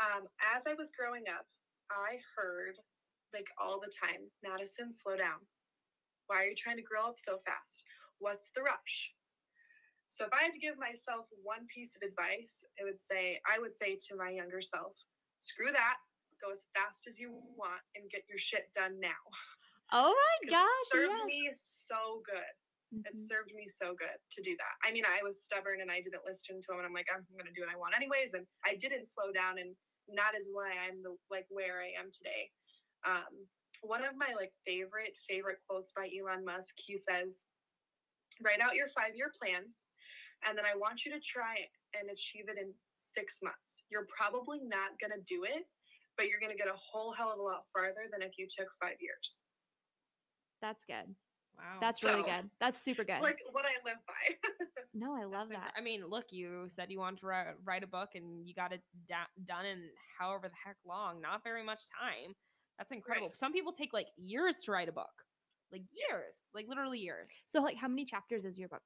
um, as I was growing up, I heard like all the time, Madison, slow down. Why are you trying to grow up so fast? What's the rush? So if I had to give myself one piece of advice, it would say I would say to my younger self, screw that, go as fast as you want and get your shit done now. Oh my gosh! It serves yes. me so good it Mhm. served me so good to do that. I mean, I was stubborn and I didn't listen to him, and I'm like, I'm going to do what I want anyways. And I didn't slow down, and that is why I'm the like where I am today. Um, one of my like favorite favorite quotes by Elon Musk. He says, "Write out your five year plan, and then I want you to try and achieve it in six months. You're probably not going to do it." But you're going to get a whole hell of a lot farther than if you took five years. That's good. wow That's really So, good. That's super good. It's like what I live by. no, I love That's that. incre- I mean, look, you said you wanted to write, write a book and you got it da- done in however the heck long, not very much time. That's incredible. Some people take like years to write a book, like years, like literally years. So, like, how many chapters is your book?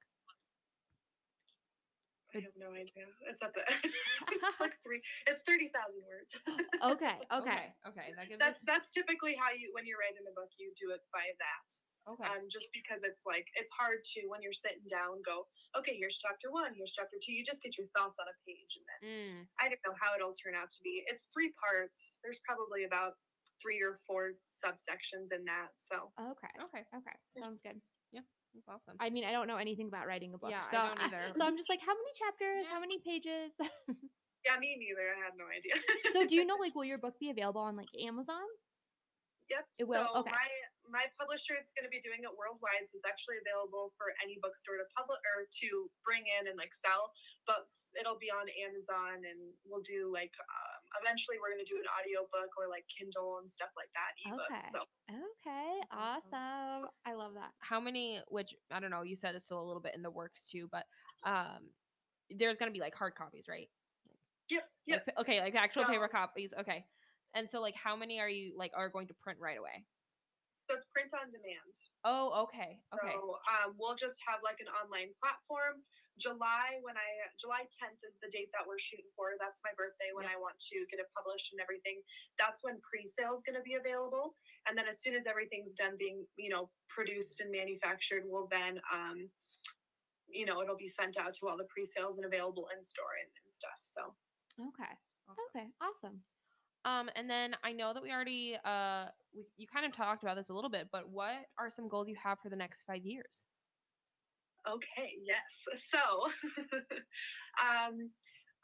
I have no idea. It's at the. it's like three. It's thirty thousand words. Okay, okay. okay. That that's that's typically how you when you're writing a book you do it by that. okay. Um, just because it's like it's hard to when you're sitting down go okay here's chapter one here's chapter two you just get your thoughts on a page and then Mm, I don't know how it'll turn out to be. It's three parts. There's probably about three or four subsections in that. So Okay. okay. Okay. Sounds good. That's awesome. I mean, I don't know anything about writing a book. Yeah, I so don't either. so I'm just like, how many chapters? Yeah. How many pages? yeah, me neither. I had no idea. so do you know like will your book be available on like Amazon? Yep. It will? So Okay. my my publisher is going to be doing it worldwide, so it's actually available for any bookstore to publish or to bring in and like sell. But it'll be on Amazon, and we'll do like um, eventually we're going to do an audiobook or like Kindle and stuff like that, ebook. Okay. So Okay. Awesome. Awesome. I love that. How many? Which I don't know. You said it's still a little bit in the works too, but um, there's gonna be like hard copies, right? yep, yep. pa- okay, like actual paper copies. Okay. And so, like, how many are you like are going to print right away? So it's print on demand. Oh, okay, okay. So um, we'll just have like an online platform. July when I July 10th is the date that we're shooting for. That's my birthday when Yep. I want to get it published and everything. That's when pre-sale is going to be available. And then as soon as everything's done being, you know, produced and manufactured, we'll then um you know, it'll be sent out to all the pre-sales and available in store and, and stuff. So Okay. Awesome. Okay. Awesome. Um, and then I know that we already uh we, you kind of talked about this a little bit, but what are some goals you have for the next five years? Okay, yes. So, um,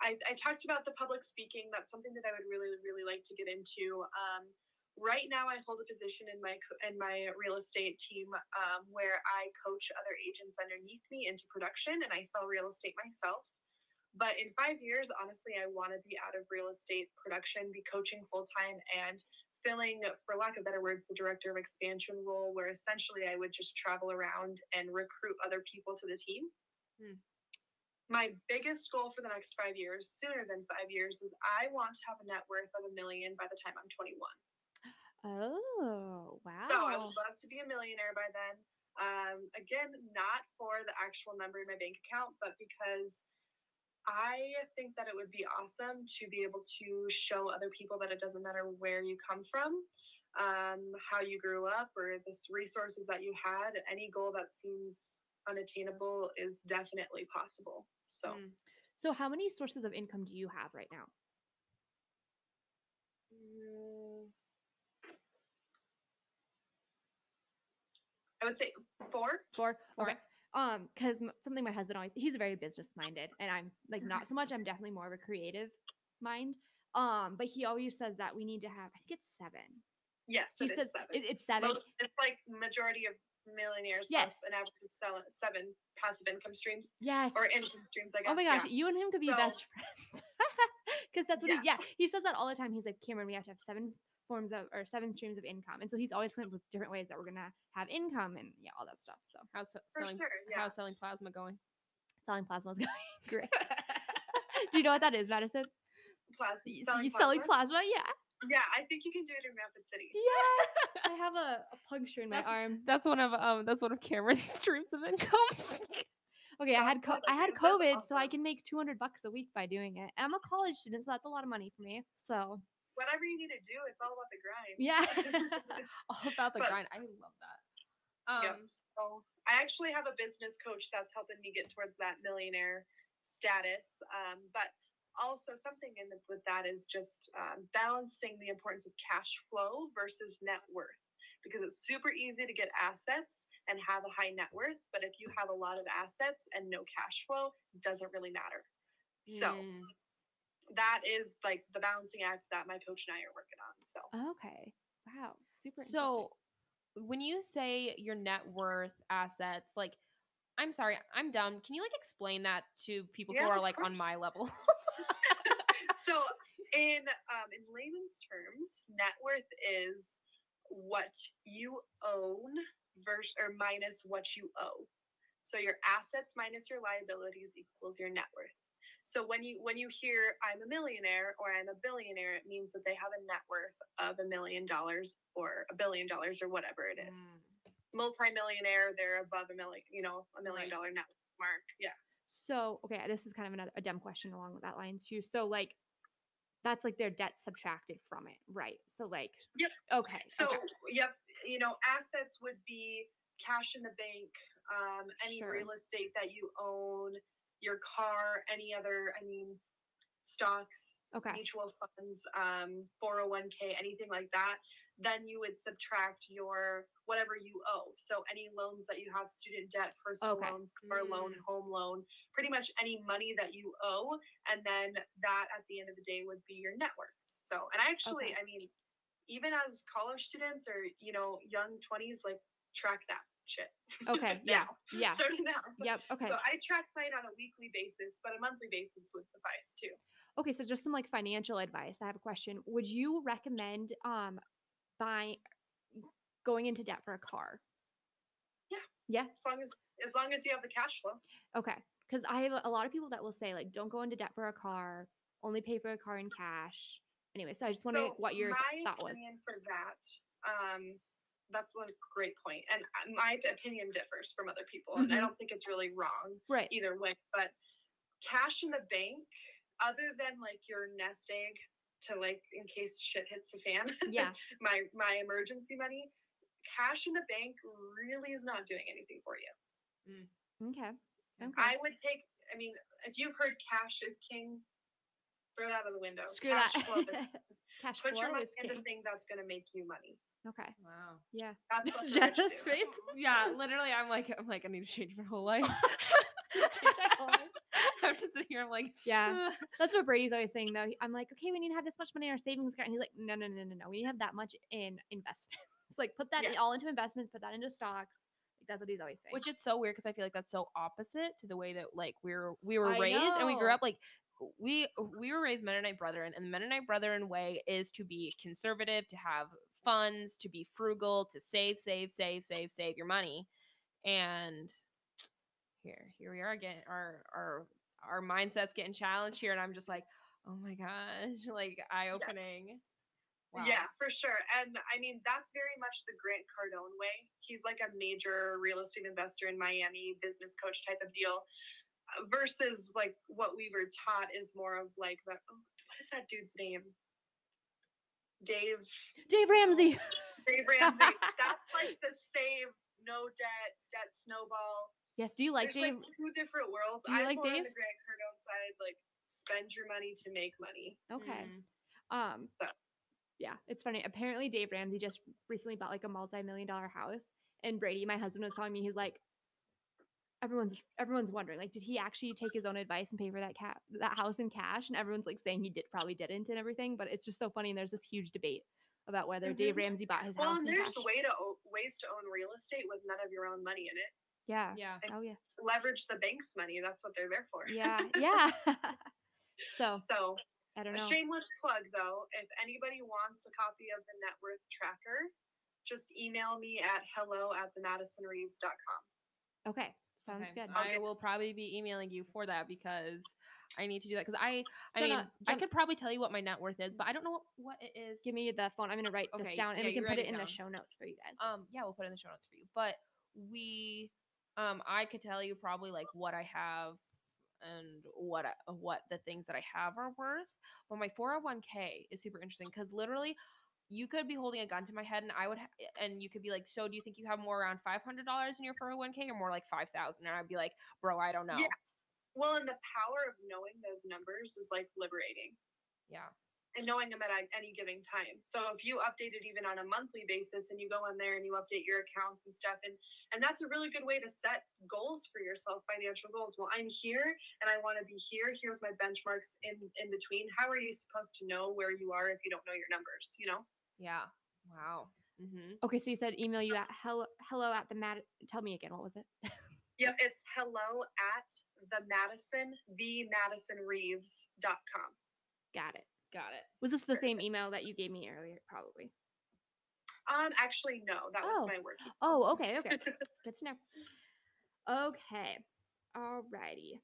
I, I talked about the public speaking. That's something that I would really, really like to get into. Um, right now, I hold a position in my in my real estate team um, where I coach other agents underneath me into production, and I sell real estate myself. But in five years, honestly, I want to be out of real estate production, be coaching full time, and filling, for lack of better words, the director of expansion role, where essentially I would just travel around and recruit other people to the team. Hmm. My biggest goal for the next five years, sooner than five years, is I want to have a net worth of a million by the time I'm 21. Oh, wow. So I would love to be a millionaire by then. Um, again, not for the actual number in my bank account, but because I think that it would be awesome to be able to show other people that it doesn't matter where you come from, um, how you grew up, or the resources that you had. Any goal that seems unattainable is definitely possible. So. Mm. so how many sources of income do you have right now? Mm. I would say four. Four. Four. Um, because something my husband always he's very business minded, and I'm like not so much. I'm definitely more of a creative mind. Um, but he always says that we need to have. I think it's seven. Yes, He it says seven. it- it's seven. Most, it's like majority of millionaires Yes. have an average of seven passive income streams yes. or income streams. I guess. Oh my gosh, yeah. you and him could be So- best friends. Because that's what Yes. he, yeah, he says that all the time. He's like, Cameron, we have to have seven forms of or seven streams of income. And so he's always coming up with different ways that we're gonna have income and yeah, all that stuff. So How's For selling? sure. Yeah. How's selling plasma going? selling plasma is going great. Do you know what that is, Madison? Plasma. Y- Selling, you selling plasma? plasma? Yeah. Yeah, I think you can do it in Rapid City. Yes. I have a, a puncture in my That's- arm. That's one of um. That's one of Cameron's streams of income. Okay, I had That's co- not I a had big- that's COVID, so I can make two hundred bucks a week by doing it. I'm a college student, so that's a lot of money for me. So Whatever you need to do, it's all about the grind. yeah. All about the But- grind. I love that. Um, yep. So I actually have a business coach that's helping me get towards that millionaire status. Um, but also something in the, with that is just um, balancing the importance of cash flow versus net worth because it's super easy to get assets and have a high net worth but if you have a lot of assets and no cash flow it doesn't really matter so mm, that is like the balancing act that my coach and i are working on so okay. Wow. Super. interesting. So, when you say your net worth assets, like, I'm sorry, I'm dumb. Can you like explain that to people Yeah, who are of like on my level? so in um, in layman's terms net worth is what you own versus or minus what you owe so your assets minus your liabilities equals your net worth so when you when you hear i'm a millionaire or i'm a billionaire it means that they have a net worth of a million dollars or a billion dollars or whatever it is Mm. multi-millionaire they're above a million you know a million Right. dollar net mark yeah So okay, this is kind of another a dumb question along with that line too. So like that's like their debt subtracted from it, right? So like Yep. Okay. So, okay. yep, you know, assets would be cash in the bank, um, any Sure. real estate that you own, your car, any other, I mean, stocks, Okay. mutual funds, um, 401k, anything like that. Then you would subtract your whatever you owe. So any loans that you have, student debt, personal Okay. loans, car loan, Mm. home loan, pretty much any money that you owe, and then that at the end of the day would be your net worth. So, and I actually, Okay. I mean, even as college students or you know young 20s, like track that shit. Okay. Yeah. Yeah. Starting now. Yep. Okay. So I track mine on a weekly basis, but a monthly basis would suffice too. Okay, so just some like financial advice. I have a question. Would you recommend um buying going into debt for a car? Yeah. Yeah. As long as as long as you have the cash flow. Okay. Because I have a, lot of people that will say like, don't go into debt for a car. Only pay for a car in cash. Anyway, so I just wondering So what your thought was. for that, um, that's one great point, and uh, my opinion differs from other people, and I Mhm. don't think it's really wrong Right. either way. But cash in the bank, other than like your nest egg to like in case shit hits the fan, Yeah. my my emergency money, cash in the bank really is not doing anything for you. Mm. Okay. Okay. I would take. I mean, if you've heard cash is king, throw that out of the window. Screw cash that. flow is Cash put your flow money is into king. things that's going to make you money. Okay. Wow. Yeah. That's Jenna's face. Yeah, literally, I'm like, I'm like, I need to change my whole life. Change my whole life. I'm just sitting here. I'm like, Yeah. That's what Brady's always saying though. I'm like, okay, we need to have this much money in our savings account. And he's like, no, no, no, no, no. We need to have that much in investments. like put that Yeah. in- all into investments, put that into stocks. Like, that's what he's always saying. which is so weird because I feel like that's so opposite to the way that like we're we were I raised and we grew up like we we were raised Mennonite Brethren and the Mennonite Brethren way is to be conservative, to have funds, to be frugal, to save, save, save, save, save your money, and here here we are again our our our mindsets getting challenged here, and I'm just like, oh my gosh, like eye opening. Wow. Yeah, for sure. And I mean, that's very much the Grant Cardone way. He's like a major real estate investor in Miami, business coach type of deal, versus like what we were taught is more of like the oh, what is that dude's name? Dave Dave Ramsey. Dave Ramsey. that's like the save, no debt, debt snowball. yes. Do you like There's Dave? like two different worlds. Do you I'm like Dave? on the Grant Cardone side, like spend your money to make money. okay. Mm. Um. So- Yeah, it's funny. Apparently, Dave Ramsey just recently bought like a multi-million dollar house, and Brady, my husband, was telling me he's like, everyone's everyone's wondering like, did he actually take his own advice and pay for that cat that house in cash? And everyone's like saying he did probably didn't and everything. But it's just so funny. And there's this huge debate about whether Dave Mhm. Ramsey bought his Well, house and in there's cash. way to o- ways to own real estate with none of your own money in it. Yeah. Yeah. Oh yeah. Leverage the bank's money. That's what they're there for. Yeah. Yeah. so So I don't A know. shameless plug though, if anybody wants a copy of the net worth tracker, just email me at hello at the madisonreeves.com. Okay. Sounds Okay, good. I will probably be emailing you for that because I need to do that because I I Jenna- mean I could probably tell you what my net worth is, but I don't know what, what it is. Give me the phone. I'm gonna write Okay, this down and yeah, we can put it it in the show notes for you guys. Um, yeah, we'll put it in the show notes for you. But we, um, I could tell you probably like what I have and what I, what the things that I have are worth. But my 401k is super interesting because literally, you could be holding a gun to my head, and I would, ha- and you could be like, "So, do you think you have more around five hundred dollars in your 401k, or more like five thousand? And I'd be like, "Bro, I don't know." Yeah. Well, and the power of knowing those numbers is like liberating yeah. and knowing them at any given time. So if you update it even on a monthly basis and you go in there and you update your accounts and stuff and and that's a really good way to set goals for yourself, financial goals. Well, I'm here and I want to be here. Here's my benchmarks in in between. How are you supposed to know where you are if you don't know your numbers, you know? Yeah. Wow. Mm-hmm. Okay, so you said email you at hello hello at the Mad. Tell me again. What was it? Yep, it's hello at the Madison, the MadisonReeves.com. Got it. Got it. Was this the same email that you gave me earlier? Probably. Um, actually, no, that was Oh. my work. email. Oh, okay, okay. Good to know. Okay. Alrighty.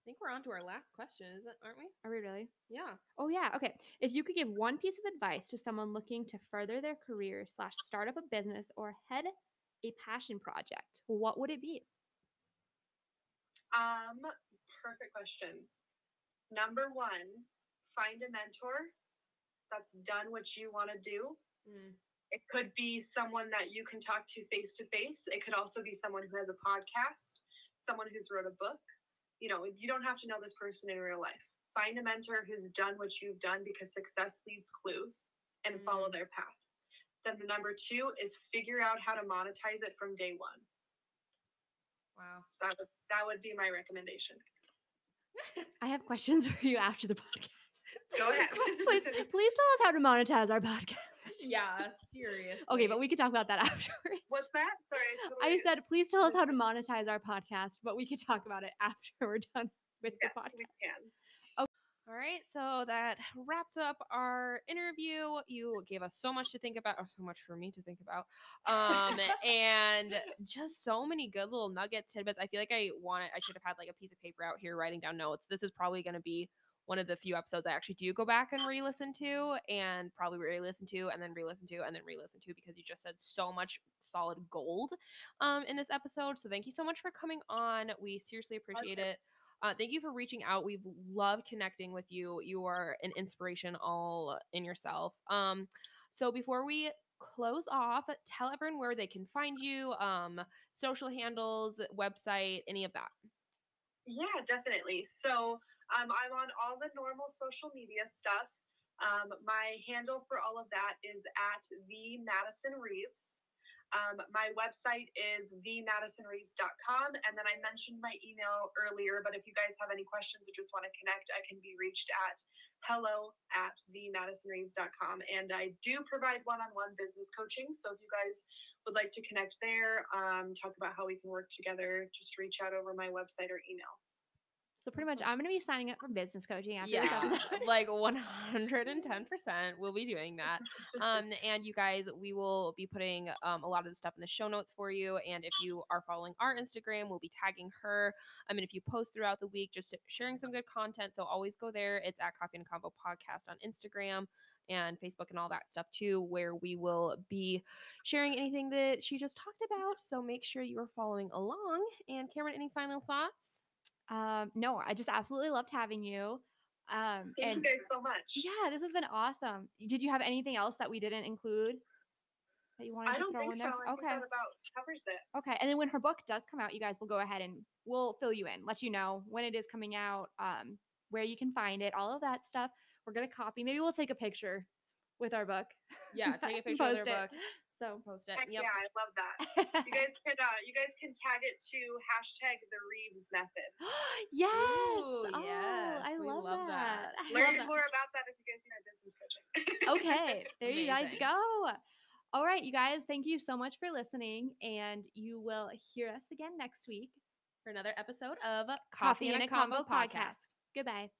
I think we're on to our last question, is it? Aren't we? Are we really? Yeah. Oh yeah. Okay. If you could give one piece of advice to someone looking to further their career slash start up a business or head a passion project, what would it be? Um, perfect question. Number one, find a mentor that's done what you want to do. Mm. It could be someone that you can talk to face to face. It could also be someone who has a podcast, someone who's wrote a book. You know, you don't have to know this person in real life. Find a mentor who's done what you've done because success leaves clues and follow mm. their path. Then the number two is figure out how to monetize it from day one. Wow. That would, that would be my recommendation. I have questions for you after the podcast. Go ahead. please, please tell us how to monetize our podcast. yeah, seriously. Okay, but we could talk about that afterwards. What's that? Sorry, I, I said, please tell us how to monetize our podcast, but we could talk about it after we're done with yes, the podcast. we can. All right, so that wraps up our interview. You gave us so much to think about, or so much for me to think about, um, and just so many good little nuggets, tidbits. I feel like I wanted, I should have had like a piece of paper out here writing down notes. This is probably going to be one of the few episodes I actually do go back and re-listen to, and probably re-listen to, and then re-listen to, and then re-listen to, because you just said so much solid gold um, in this episode. So thank you so much for coming on. We seriously appreciate Okay. it. Uh, thank you for reaching out. We've loved connecting with you. You are an inspiration all in yourself. Um, so before we close off, tell everyone where they can find you, um, social handles, website, any of that. Yeah, definitely. So um, I'm on all the normal social media stuff. Um, my handle for all of that is at the Madison Reeves. Um, my website is themadisonreeves.com. And then I mentioned my email earlier, but if you guys have any questions or just want to connect, I can be reached at hello at themadisonreeves.com. And I do provide one on one business coaching. So if you guys would like to connect there, um, talk about how we can work together, just reach out over my website or email. So pretty much, I'm going to be signing up for business coaching after Yeah, this episode. like 110%. We'll be doing that. Um, and you guys, we will be putting um, a lot of the stuff in the show notes for you. And if you are following our Instagram, we'll be tagging her. I mean, if you post throughout the week, just sharing some good content. So always go there. It's at Coffee and Convo Podcast on Instagram and Facebook and all that stuff too, where we will be sharing anything that she just talked about. So make sure you are following along. And Cameron, any final thoughts? Um, no, I just absolutely loved having you. Um, Thank and you guys so much. yeah, this has been awesome. Did you have anything else that we didn't include that you wanted I to throw in so. there? I think okay. about covers it. Okay. And then when her book does come out, you guys will go ahead and we'll fill you in, let you know when it is coming out, um, where you can find it, all of that stuff. We're gonna copy. Maybe we'll take a picture with our book. Yeah, take a picture of their it. book. So Post it. Yep. yeah, I love that. You guys can uh, you guys can tag it to hashtag the Reeves method. yes. Ooh, oh, yes, I we love, love that. that. I love Learn that. more about that if you guys need our business coaching. okay, there you guys go. All right, you guys, thank you so much for listening, and you will hear us again next week For another episode of Coffee and a Convo podcast. Goodbye.